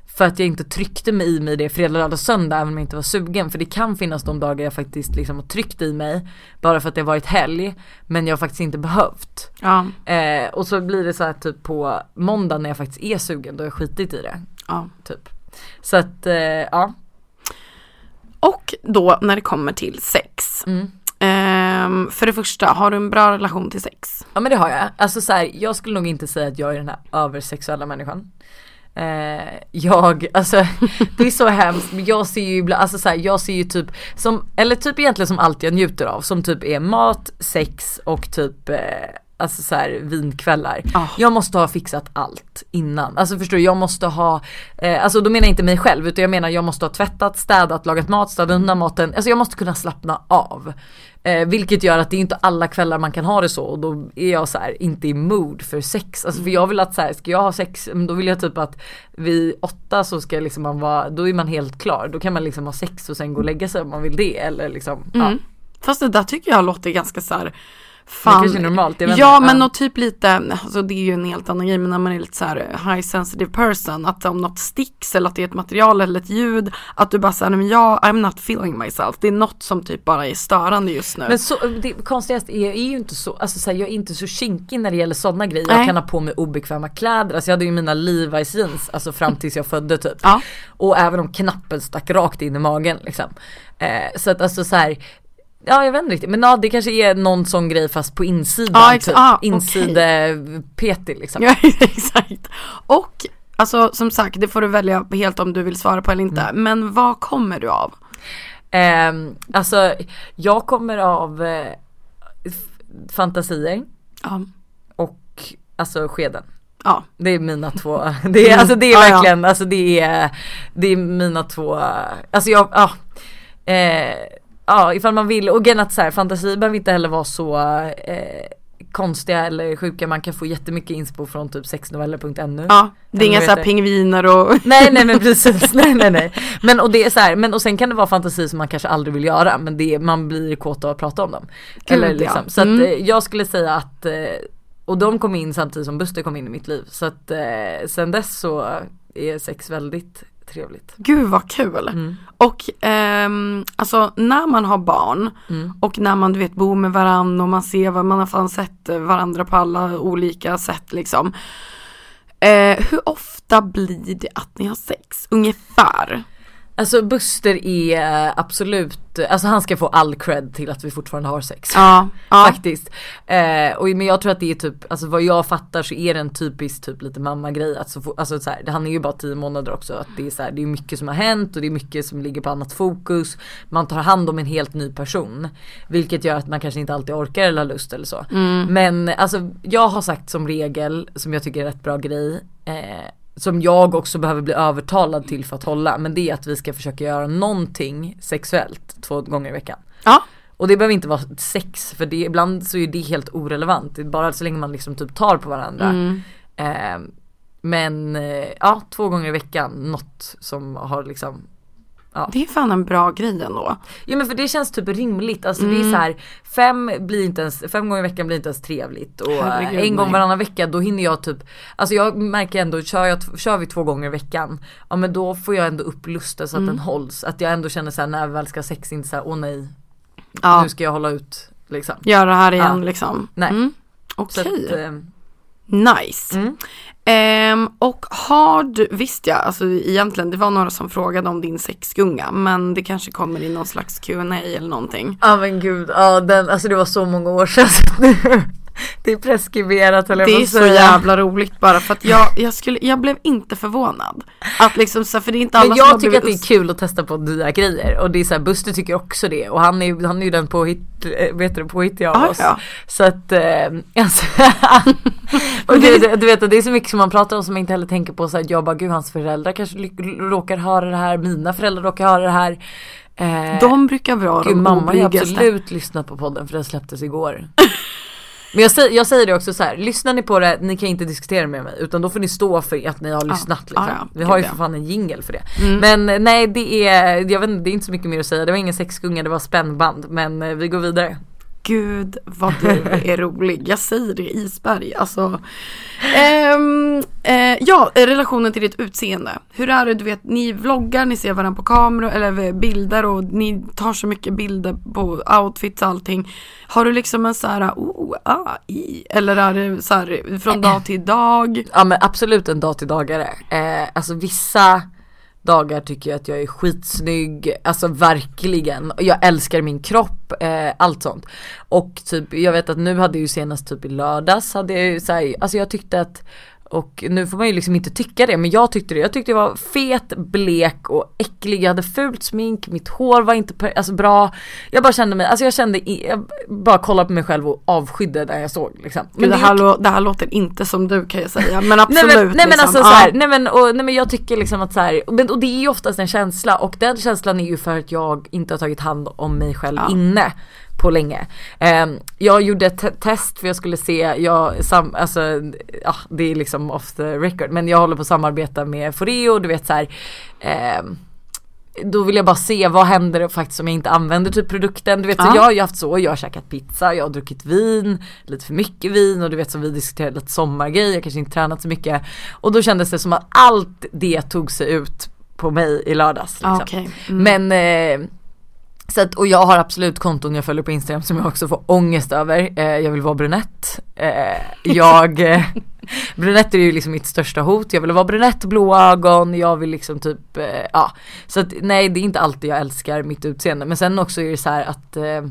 B: För att jag inte tryckte mig i mig det fredag, lördag, söndag även om jag inte var sugen För det kan finnas de dagar jag faktiskt liksom har tryckt i mig Bara för att det har varit helg Men jag har faktiskt inte behövt
C: Ja,
B: eh, Och så blir det så här typ på måndag när jag faktiskt är sugen då har jag skitit i det
C: ja.
B: Typ Så att eh, ja
C: Och då när det kommer till sex.
B: Mm.
C: Ehm, för det första, har du en bra relation till sex?
B: Ja men det har jag. Alltså så här, jag skulle nog inte säga att jag är den här översexuella människan. Eh, jag, alltså (laughs) det är så hemskt men jag ser ju ibland, alltså så här, jag ser ju typ som, eller typ egentligen som allt jag njuter av som typ är mat, sex och typ eh, Alltså så här, vinkvällar.
C: Ah.
B: Jag måste ha fixat allt innan. Alltså förstår du, jag måste ha, eh, alltså då menar jag inte mig själv utan jag menar jag måste ha tvättat, städat, lagat mat, städat undan maten. Alltså jag måste kunna slappna av. Eh, vilket gör att det är inte alla kvällar man kan ha det så och då är jag så här inte i mood för sex. Alltså för jag vill att så här, ska jag ha sex, men då vill jag typ att vid åtta så ska liksom man vara, då är man helt klar. Då kan man liksom ha sex och sen gå och lägga sig om man vill det eller liksom, ja.
C: Mm. Fast det där tycker jag låter ganska så här.
B: Det kanske är normalt, jag
C: Ja men
B: Ja.
C: och typ lite, alltså det är ju en helt annan grej men när man är lite så här high sensitive person att om något sticks eller att det är ett material eller ett ljud att du bara säger men jag, I'm not feeling myself. Det är något som typ bara är störande just nu.
B: Men så, det konstigaste är, är ju inte så, alltså så här, jag är inte så kinkig när det gäller sådana grejer.
C: Nej.
B: Jag kan ha på mig obekväma kläder, alltså jag hade ju mina Levi's jeans alltså fram tills jag födde typ.
C: Ja.
B: Och även om knappen stack rakt in i magen liksom. Eh, så att alltså så här. Ja jag vet inte riktigt men ja, det kanske är någon sån grej fast på insidan.
C: Ja,
B: typ.
C: ah, okej.
B: Inside PT liksom.
C: Ja (laughs) exakt. Och alltså som sagt det får du välja helt om du vill svara på eller inte.
B: Mm.
C: Men vad kommer du av?
B: Ehm, alltså jag kommer av eh, fantasier
C: Ja.
B: och alltså skeden.
C: Ja.
B: Det är mina två, (laughs) det är, alltså det är
C: Ja, ja.
B: verkligen, alltså det är, det är mina två, alltså jag, ja. Eh, ja ifall man vill, och grejen att så här, fantasi behöver inte heller vara så eh, konstiga eller sjuka, man kan få jättemycket inspo från typ sexnoveller.nu.
C: ja. Det är inga
B: vad
C: så här
B: heter det?
C: pingviner och (laughs)
B: Nej nej men precis, (laughs) nej nej nej. Men och det är så här, men och sen kan det vara fantasi som man kanske aldrig vill göra men det man blir kåt av att prata om dem.
C: Gud,
B: Eller
C: ja.
B: liksom. Så att
C: Mm.
B: eh, jag skulle säga att eh, och de kom in samtidigt som Buster kom in i mitt liv. Så att eh, sen dess så är sex väldigt trevligt.
C: Gud vad kul.
B: Mm.
C: Och ehm, alltså när man har barn
B: Mm.
C: och när man du vet bor med varandra och man ser vad man har fan sett varandra på alla olika sätt liksom. Eh, hur ofta blir det att ni har sex? Ungefär.
B: Alltså Buster är eh, absolut, alltså han ska få all cred till att vi fortfarande har sex.
C: Ja, ja.
B: Faktiskt. Eh, och, men jag tror att det är typ, alltså vad jag fattar så är det en typisk typ lite mamma-grej. Att så, få- alltså så här, han är ju bara 10 månader också. Att det är så här, det är mycket som har hänt och det är mycket som ligger på annat fokus. Man tar hand om en helt ny person. Vilket gör att man kanske inte alltid orkar eller har lust eller så. Men alltså jag har sagt som regel, som jag tycker är rätt bra grej. Eh, som jag också behöver bli övertalad till för att hålla. Men det är att vi ska försöka göra någonting sexuellt två gånger i veckan.
C: Ja.
B: Och det behöver inte vara sex för det, ibland så är det helt orelevant. Det är bara så länge man liksom typ tar på varandra.
C: Mm.
B: Eh, men eh, ja, två gånger i veckan något som har liksom
C: Det är fan en bra grej ändå.
B: Ja men för det känns typ rimligt. Alltså
C: Mm.
B: det är så här, fem blir inte ens, fem gånger i veckan blir inte ens trevligt. Och eh,
C: Herregud,
B: en gång
C: nej.
B: varannan vecka då hinner jag typ, alltså jag märker ändå, kör, jag, kör vi två gånger i veckan, ja men då får jag ändå upp lusten så att
C: Mm.
B: den hålls. Att jag ändå känner så här när vi väl ska ha sex, inte så här, åh nej,
C: Ja.
B: nu ska jag hålla ut liksom.
C: Gör det här igen
B: Ja.
C: liksom.
B: Nej.
C: Mm. Okej.
B: att, eh,
C: Nice.
B: Mm.
C: Um, och har du, visst ja, alltså egentligen det var några som frågade om din sexgunga men det kanske kommer i någon slags Q&A eller någonting.
B: Ja men gud, ja den, alltså det var så många år sedan. (laughs) Det är preskriberat eller
C: Det är så jävla roligt bara för att jag, jag, skulle, jag blev inte förvånad. Att liksom så, för det är inte alla
B: Men
C: som har
B: jag tycker att det är kul att testa på nya grejer och det är så här, Buster tycker också det och han är han är ju den påhitt, eh, vet du, påhittiga av
C: Ah,
B: oss.
C: ja.
B: Så att, eh, (laughs) alltså, och det, det, du vet att det är så mycket som man pratar om som man inte heller tänker på så att jag bara gud hans föräldrar kanske råkar höra det här, mina föräldrar råkar höra det här. Eh,
C: De brukar vara
B: Gud,
C: de
B: mamma har absolut lyssnat på podden för den släpptes igår. (laughs) Men jag säger, jag säger det också så här, lyssnar ni på det, ni kan inte diskutera med mig utan då får ni stå för att ni har lyssnat liksom.
C: ja, ja,
B: Vi har ju för fan en jingle för det. Men eh, nej det är, jag vet inte, det är inte så mycket mer att säga. Det var ingen sexgunga, det var spännband. Men eh, vi går vidare.
C: Gud vad du är rolig. Jag säger det Isberg. Alltså, ehm, eh, ja, relationen till ditt utseende. Hur är det, du vet, ni vloggar, ni ser varandra på kamera eller bilder och ni tar så mycket bilder på outfits och allting. Har du liksom en så här, oh, ah, i, eller är det så här från dag till dag?
B: Ja men absolut en dag till dagare. Eh, alltså vissa dagar tycker jag att jag är skitsnygg, alltså verkligen. Jag älskar min kropp, eh, allt sånt. Och typ, jag vet att nu hade jag ju senast typ i lördags hade jag ju så här, alltså jag tyckte att och nu får man ju liksom inte tycka det men jag tyckte det. Jag tyckte jag var fet, blek och äcklig. Jag hade fult smink, mitt hår var inte alltså bra. Jag bara kände mig, alltså jag kände, jag bara kollade på mig själv och avskydde där jag såg liksom.
C: Men det,
B: är
C: här det här låter inte som du kan jag säga (laughs) men absolut.
B: Nej men, nej, men
C: liksom.
B: alltså
C: Ja.
B: så här, nej men, och, nej men jag tycker liksom att så här, men, och det är ju oftast en känsla och den känslan är ju för att jag inte har tagit hand om mig själv
C: Ja.
B: inne på länge. Ehm, jag gjorde ett te- test för jag skulle se, jag, sam, alltså, ja det är liksom off the record men jag håller på att samarbeta med Foreo du vet så här. ehm, då vill jag bara se vad händer faktiskt om jag inte använder typ produkten. Du vet så
C: Ja.
B: jag har ju haft så, jag har käkat pizza, jag har druckit vin, lite för mycket vin och du vet som vi diskuterade lite sommargrej, jag kanske inte tränat så mycket. Och då kändes det som att allt det tog sig ut på mig i lördags. Liksom.
C: Okej. Mm.
B: Men eh, så att, och jag har absolut konton jag följer på Instagram som jag också får ångest över. Eh, jag vill vara brunett. Eh, jag, eh, (laughs) brunett är ju liksom mitt största hot. Jag vill vara brunett, blåa ögon, jag vill liksom typ, eh, ja. Så att nej det är inte alltid jag älskar mitt utseende. Men sen också är det så att eh,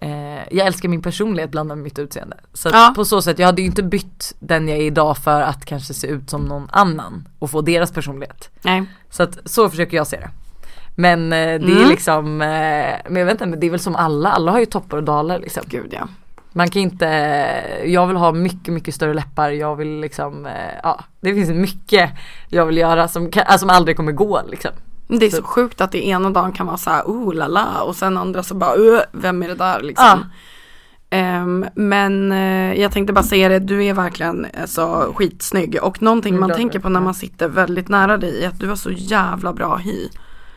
B: Eh, jag älskar min personlighet blandat med mitt utseende. Så
C: Ja.
B: på så sätt, jag hade ju inte bytt den jag är idag för att kanske se ut som någon annan och få deras personlighet.
C: Nej.
B: Så att så försöker jag se det. Men eh, det är
C: Mm.
B: liksom, eh, men jag vet inte, men det är väl som alla, alla har ju toppar och dalar liksom.
C: Gud ja.
B: Man kan inte, jag vill ha mycket, mycket större läppar, jag vill liksom, eh, ja det finns mycket jag vill göra som, kan, alltså, som aldrig kommer gå liksom.
C: Det är så sjukt att det ena dagen kan vara så här, oh la la och sen andra så bara, uh, vem är det där liksom. Ehm, men eh, jag tänkte bara säga det, du är verkligen alltså, skitsnygg och någonting
B: Mm,
C: man tänker på när man sitter väldigt nära dig är att du har så jävla bra hy.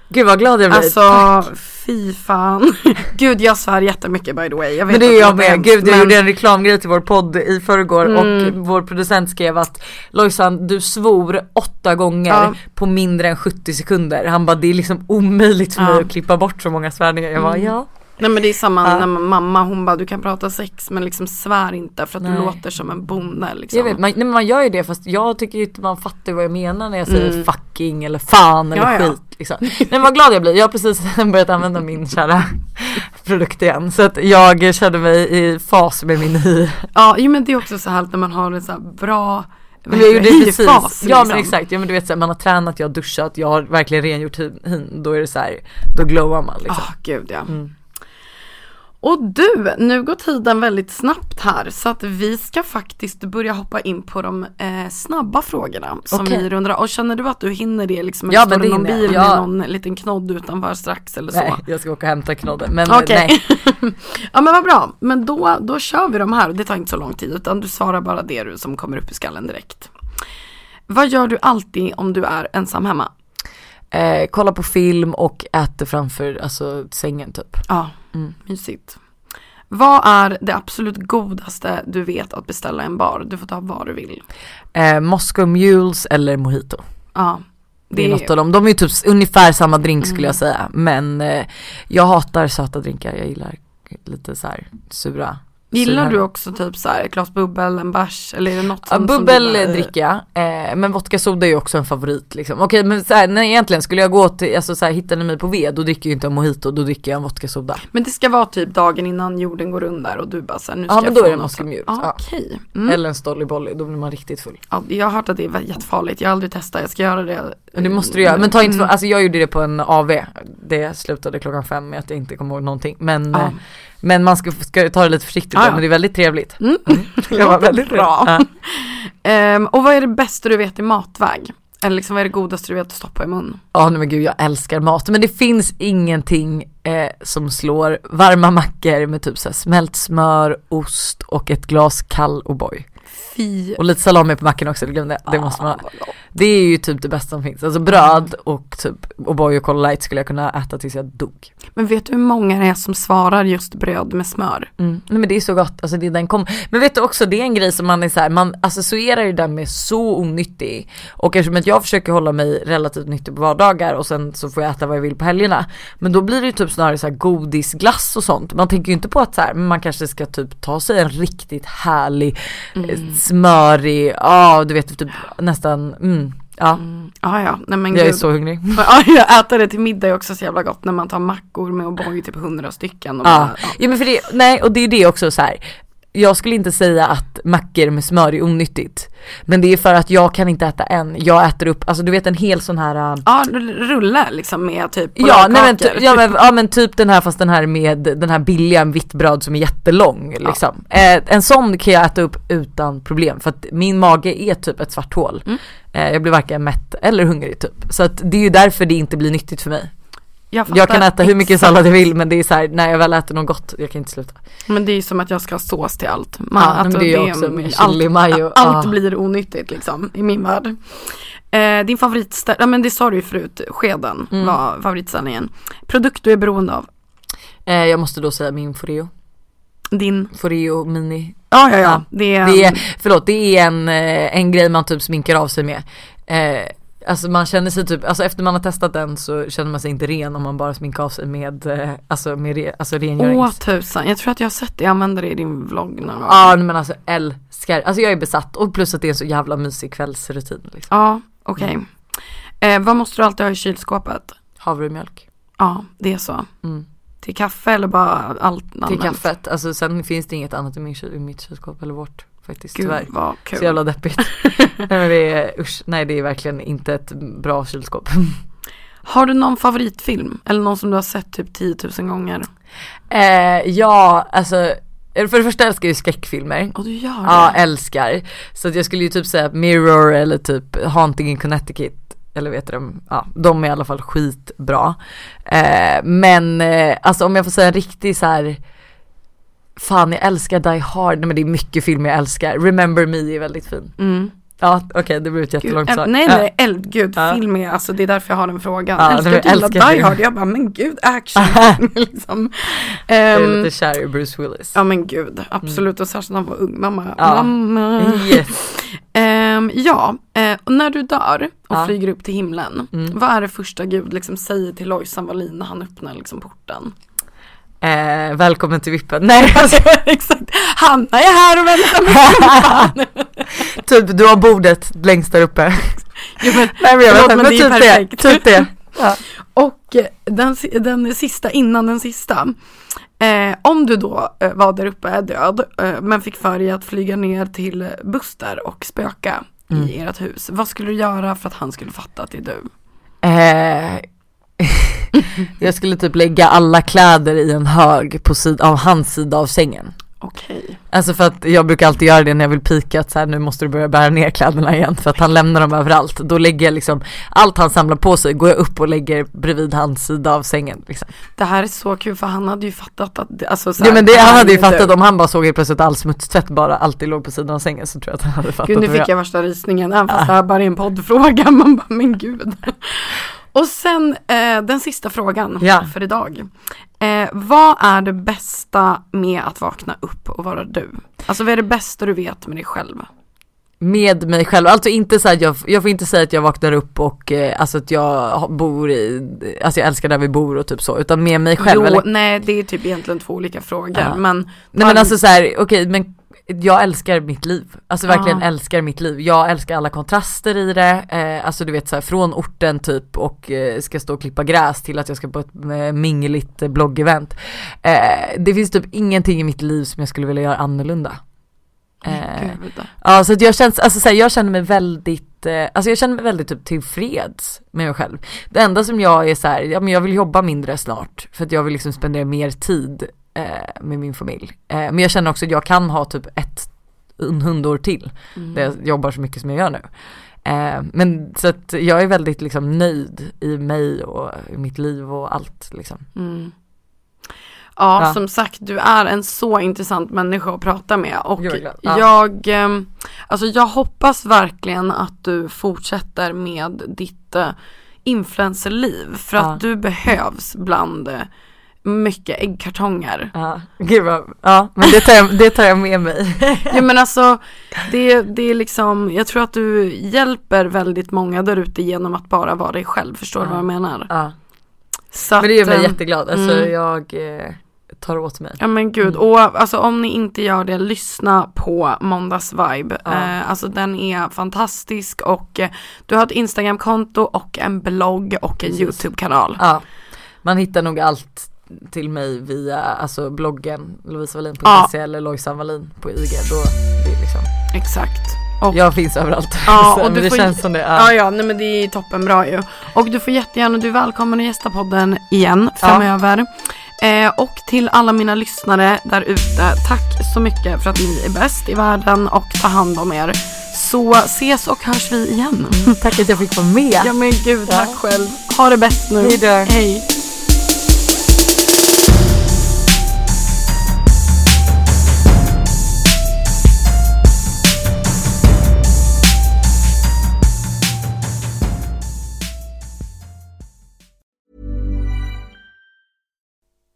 B: Gud vad glad jag blir.
C: Alltså fy fan. (laughs) Gud jag svär jättemycket by the way. Jag vet
B: Men det är jag med,
C: hemskt,
B: gud jag
C: men-
B: gjorde en reklamgrej till vår podd i förrgår
C: Mm.
B: och vår producent skrev att Lojsan du svor åtta gånger
C: Ja.
B: på mindre än 70 sekunder. Han bara det är liksom omöjligt för mig
C: Ja. Mm.
B: att klippa bort så många svärningar. Jag bara ja.
C: Nej men det är samma
B: Ja.
C: när mamma hon bara du kan prata sex men liksom svär inte för att
B: Nej.
C: du låter som en bonde liksom.
B: Jag vet, man, nej, man gör ju det fast jag tycker ju inte man fattar vad jag menar när jag säger
C: Mm.
B: fucking eller fan eller
C: Ja, ja.
B: skit. Liksom. Men vad glad jag blir, jag har precis (laughs) börjat använda min kära produkt igen. Så att jag kände mig i fas med min hy.
C: Ja jo, men det är också så härligt när man har en så här bra
B: Men jag gjorde (laughs) precis,
C: hyfas,
B: ja men
C: liksom.
B: exakt, ja men du vet så här, man har tränat, jag har duschat, jag har verkligen rengjort hyn, då är det så här, då glowar man liksom.
C: Ah, gud ja.
B: Mm.
C: Och du, nu går tiden väldigt snabbt här så att vi ska faktiskt börja hoppa in på de eh, snabba frågorna som
B: Okej.
C: vi rundar Och känner du att du hinner det liksom?
B: Ja, men det
C: någon bil
B: Ja.
C: med någon liten knodd utanför strax eller så?
B: Nej, jag ska åka och hämta knodden men
C: Okej.
B: nej. (laughs)
C: ja men vad bra, men då, då kör vi de här och det tar inte så lång tid utan du svarar bara det du som kommer upp i skallen direkt. Vad gör du alltid om du är ensam hemma?
B: Eh, kolla på film och äter framför alltså, sängen typ.
C: Ja,
B: Mm.
C: mysigt. Vad är det absolut godaste du vet att beställa en bar? Du får ta vad du vill.
B: Eh, Moscow Mules eller Mojito.
C: Ja,
B: Det är något av dem. De är ju typ ungefär samma drink skulle
C: Mm.
B: jag säga. Men eh, jag hatar söta drinkar. Jag gillar lite så här sura
C: Gillar du också typ så här ett glas bubbel, en bärs eller är det något
B: Ja,
C: som,
B: bubbel
C: som
B: dricker jag, eh, men vodka soda är ju också en favorit liksom. Okej men så här, nej, egentligen skulle jag gå till, alltså så här, hittar ni mig på ved då dricker jag inte en mojito, då dricker jag en vodka soda.
C: Men det ska vara typ dagen innan jorden går under och du bara så här, nu ska
B: Ja, men
C: jag
B: då
C: få
B: är det Moscow Mule.
C: Ja,
B: Ja.
C: Okej. Mm.
B: Eller en Stolly Bolly, då blir man riktigt full.
C: Ja, jag har hört att det är jättefarligt, jag har aldrig testat, jag ska göra det.
B: Men det måste du göra, men ta inte
C: Mm.
B: alltså jag gjorde det på en AV, det slutade klockan fem med att jag inte kommer ihåg någonting. Men,
C: Ja.
B: eh, men man ska, ska ta det lite försiktigt då,
C: ja.
B: men det är väldigt trevligt.
C: Mm. (laughs)
B: Det var väldigt
C: bra.
B: Ja. (laughs)
C: Ehm, och vad är det bästa du vet i matväg? Eller liksom vad är det godaste du vet att stoppa i mun?
B: Ja nej men gud jag älskar mat men det finns ingenting eh, som slår varma mackor med typ så här smält smör, ost och ett glas kall O'boy.
C: Fy.
B: Och lite salami på mackan också, det glömde jag. Det måste man
C: Ah, vad gott.
B: Det är ju typ det bästa som finns. Alltså bröd och typ O'boy och Cola Light skulle jag kunna äta tills jag dog.
C: Men vet du hur många det är som svarar just bröd med smör?
B: Mm. Nej men det är så gott, alltså det är den kom. Men vet du också det är en grej som man är så här, man associerar ju den med så onyttig. Och eftersom att jag försöker hålla mig relativt nyttig på vardagar och sen så får jag äta vad jag vill på helgerna. Men då blir det ju typ snarare så här godis, glass och sånt. Man tänker ju inte på att så här, man kanske ska typ ta sig en riktigt härlig, smörig, ja du vet typ nästan, mm, ja.
C: Ja ja, nej men
B: Jag är
C: gud.
B: så hungrig. (laughs)
C: Ja, jag äter det till middag är också så jävla gott när man tar mackor med O'boy typ hundra stycken. Och
B: Ja.
C: bara, ja.
B: ja men för det, nej och det är det också så här. Jag skulle inte säga att mackor med smör är onyttigt. Men det är för att jag kan inte äta en, jag äter upp, alltså du vet en hel sån här äh,
C: Ja, rulle liksom med typ
B: Ja, nej men, ty,
C: chokladkakor.
B: ja, men, ja men typ den här fast den här med den här billiga vitt bröd som är jättelång liksom. Eh, en sån kan jag äta upp utan problem för att min mage är typ ett svart hål.
C: Mm.
B: Eh, jag blir varken mätt eller hungrig typ. Så att det är ju därför det inte blir nyttigt för mig.
C: Jag,
B: Jag kan äta hur mycket
C: exakt.
B: sallad jag vill men det är så här, när jag väl äter något gott, jag kan inte sluta.
C: Men det är ju som att jag ska ha sås till allt. Man,
B: Ja, men det är jag också med
C: allt,
B: chili mayo.
C: allt
B: Ah.
C: blir onyttigt liksom i min värld. Eh, din favoritställe, ja men det sa du ju förut, skeden
B: Mm.
C: var favoritställningen. Produkt du är beroende av?
B: Eh, jag måste då säga min Foreo.
C: Din,
B: Foreo Mini.
C: ja ja ja,
B: Ja,
C: det är,
B: Det är, förlåt, det är en, eh, en grej man typ sminkar av sig med. Eh, alltså man känner sig typ, alltså efter man har testat den så känner man sig inte ren om man bara sminkar av sig med, eh, alltså med re, alltså
C: Åh
B: rengörings...
C: tusan, jag tror att jag har sett det, jag använder det i din vlogg någon gång.
B: Ja men alltså älskar, alltså jag är besatt och plus att det är en så jävla mysig kvällsrutin liksom.
C: Ja, okej. Eh, vad måste du alltid ha i kylskåpet?
B: Havremjölk.
C: Ja, det är så.
B: Mm.
C: Till kaffe eller bara allt
B: Till
C: allmänt?
B: kaffet, alltså sen finns det inget annat i, min i mitt kylskåp eller vårt faktiskt
C: Gud
B: tyvärr.
C: vad kul.
B: Så jävla deppigt. (laughs) nej men det är, usch, nej det är verkligen inte ett bra kylskåp. (laughs)
C: Har du någon favoritfilm? Eller någon som du har sett typ 10 000 gånger?
B: Eh, ja, alltså för det första älskar jag ju skräckfilmer.
C: Och du gör det?
B: Ja, älskar. Så att jag skulle ju typ säga Mirror eller typ Haunting in Connecticut. Eller vet du de, ja de är i alla fall skitbra. Eh, men eh, alltså om jag får säga en riktig så här. Fan jag älskar Die Hard, nej men det är mycket filmer jag älskar. Remember Me är väldigt fin.
C: Mm.
B: Ja okej det blir ett jättelångt svar.
C: nej
B: Ja.
C: nej, eld, gud,
B: Ja.
C: film är, alltså det är därför jag har den frågan.
B: Ja,
C: älskar du gillar
B: älskar
C: Die
B: film.
C: Hard? Jag bara, men gud, action (laughs) liksom.
B: Jag är
C: Ehm,
B: lite kär i Bruce Willis.
C: Ja men gud, absolut och särskilt när han var ung, mamma,
B: Ja.
C: mamma.
B: Yes.
C: Ehm, ja, och när du dör och
B: Ja.
C: flyger upp till himlen,
B: Mm.
C: vad är det första Gud liksom säger till Lojsan Wallin när han öppnar liksom porten?
B: Eh, välkommen till vippen. Nej (laughs) alltså,
C: Exakt, Hanna är här och väntar med (laughs)
B: typ du har bordet längst där uppe.
C: jo, men,
B: Nej men jag
C: förlåt,
B: vet
C: men
B: men
C: det är
B: typ
C: perfekt.
B: det. Typ det. Ja. (laughs)
C: Och eh, den, den sista innan den sista. Eh, om du då eh, var där uppe, död, eh, men fick för dig att flyga ner till Buster och spöka
B: Mm.
C: i ert hus. Vad skulle du göra för att han skulle fatta att det är du?
B: Eh, (laughs) jag skulle typ lägga alla kläder i en hög på sid- av hans sida av sängen.
C: Okej.
B: Alltså för att jag brukar alltid göra det när jag vill pika att så här, nu måste du börja bära ner kläderna igen för att han lämnar dem överallt. Då lägger jag liksom allt han samlar på sig går jag upp och lägger bredvid hans sida av sängen. Liksom.
C: Det här är så kul för han hade ju fattat att, det- alltså så
B: Ja
C: här,
B: men det, han hade ju fattat
C: du.
B: om han bara såg helt plötsligt all smutstvätt bara alltid låg på sidan av sängen så tror jag att han hade fattat
C: Gud nu fick
B: var
C: jag värsta rysningen, även fast det här bara är en poddfråga. (laughs) Man bara, men gud. Och sen eh, den sista frågan
B: Ja.
C: för idag. Eh, vad är det bästa med att vakna upp och vara du? Alltså vad är det bästa du vet med dig själv?
B: med mig själv, alltså inte så att jag, jag får inte säga att jag vaknar upp och eh, alltså att jag bor i, alltså jag älskar där vi bor och typ så, utan med mig själv.
C: Jo,
B: eller?
C: nej det är typ egentligen två olika frågor
B: Ja.
C: men
B: Nej men alltså så här, okej men jag älskar mitt liv, alltså verkligen
C: Ja.
B: älskar mitt liv. Jag älskar alla kontraster i det, eh, alltså du vet så här, från orten typ och eh, ska stå och klippa gräs till att jag ska på ett eh, mingligt eh, bloggevent. Eh, det finns typ ingenting i mitt liv som jag skulle vilja göra annorlunda. Eh. Ja så jag känns, alltså så här, jag känner mig väldigt, alltså jag känner mig väldigt typ tillfreds med mig själv. Det enda som jag är så här, ja men jag vill jobba mindre snart för att jag vill liksom spendera mer tid eh, med min familj. Eh, men jag känner också att jag kan ha typ ett hundår till där jag jobbar så mycket som jag gör nu. Eh, men så att jag är väldigt liksom nöjd i mig och i mitt liv och allt liksom.
C: Mm. Ja,
B: Ja.
C: som sagt du är en så intressant människa att prata med och
B: Jag. Ja.
C: jag, ehm, alltså jag hoppas verkligen att du fortsätter med ditt uh, influencerliv för
B: Ja.
C: att du behövs bland eh, mycket äggkartonger.
B: Ja, gud vad, ja men det tar jag, det tar jag med mig. (laughs)
C: Ja men alltså det, det är liksom, jag tror att du hjälper väldigt många där ute genom att bara vara dig själv, förstår du
B: Ja.
C: vad jag menar?
B: ja.
C: Så
B: Men det gör mig
C: att, ehm,
B: jätteglad, alltså
C: mm.
B: jag eh, tar åt mig.
C: Ja men gud, och alltså om ni inte gör det, lyssna på Måndags Vibe.
B: Ja.
C: Eh, alltså den är fantastisk och eh, du har ett Instagramkonto och en blogg och en
B: Precis.
C: YouTube-kanal.
B: Ja, man hittar nog allt till mig via alltså bloggen lovisavallin.se
C: Ja.
B: eller Lojsan Wallin på IG. Då, det är liksom,
C: Exakt. Och,
B: jag finns överallt.
C: Ja, (laughs)
B: Så,
C: och du
B: det
C: får-
B: känns som det.
C: ja.
B: Ja.
C: ja, nej men det är toppenbra ju. Och du får jättegärna, du är välkommen att gästa podden igen framöver. Eh, och till alla mina lyssnare där ute, tack så mycket för att ni är bäst i världen och tar hand om er. Så ses och hörs vi igen.
B: Tack att jag fick vara med.
C: Ja men gud, tack själv. Ha det bäst nu.
B: Hej då.
C: Hej.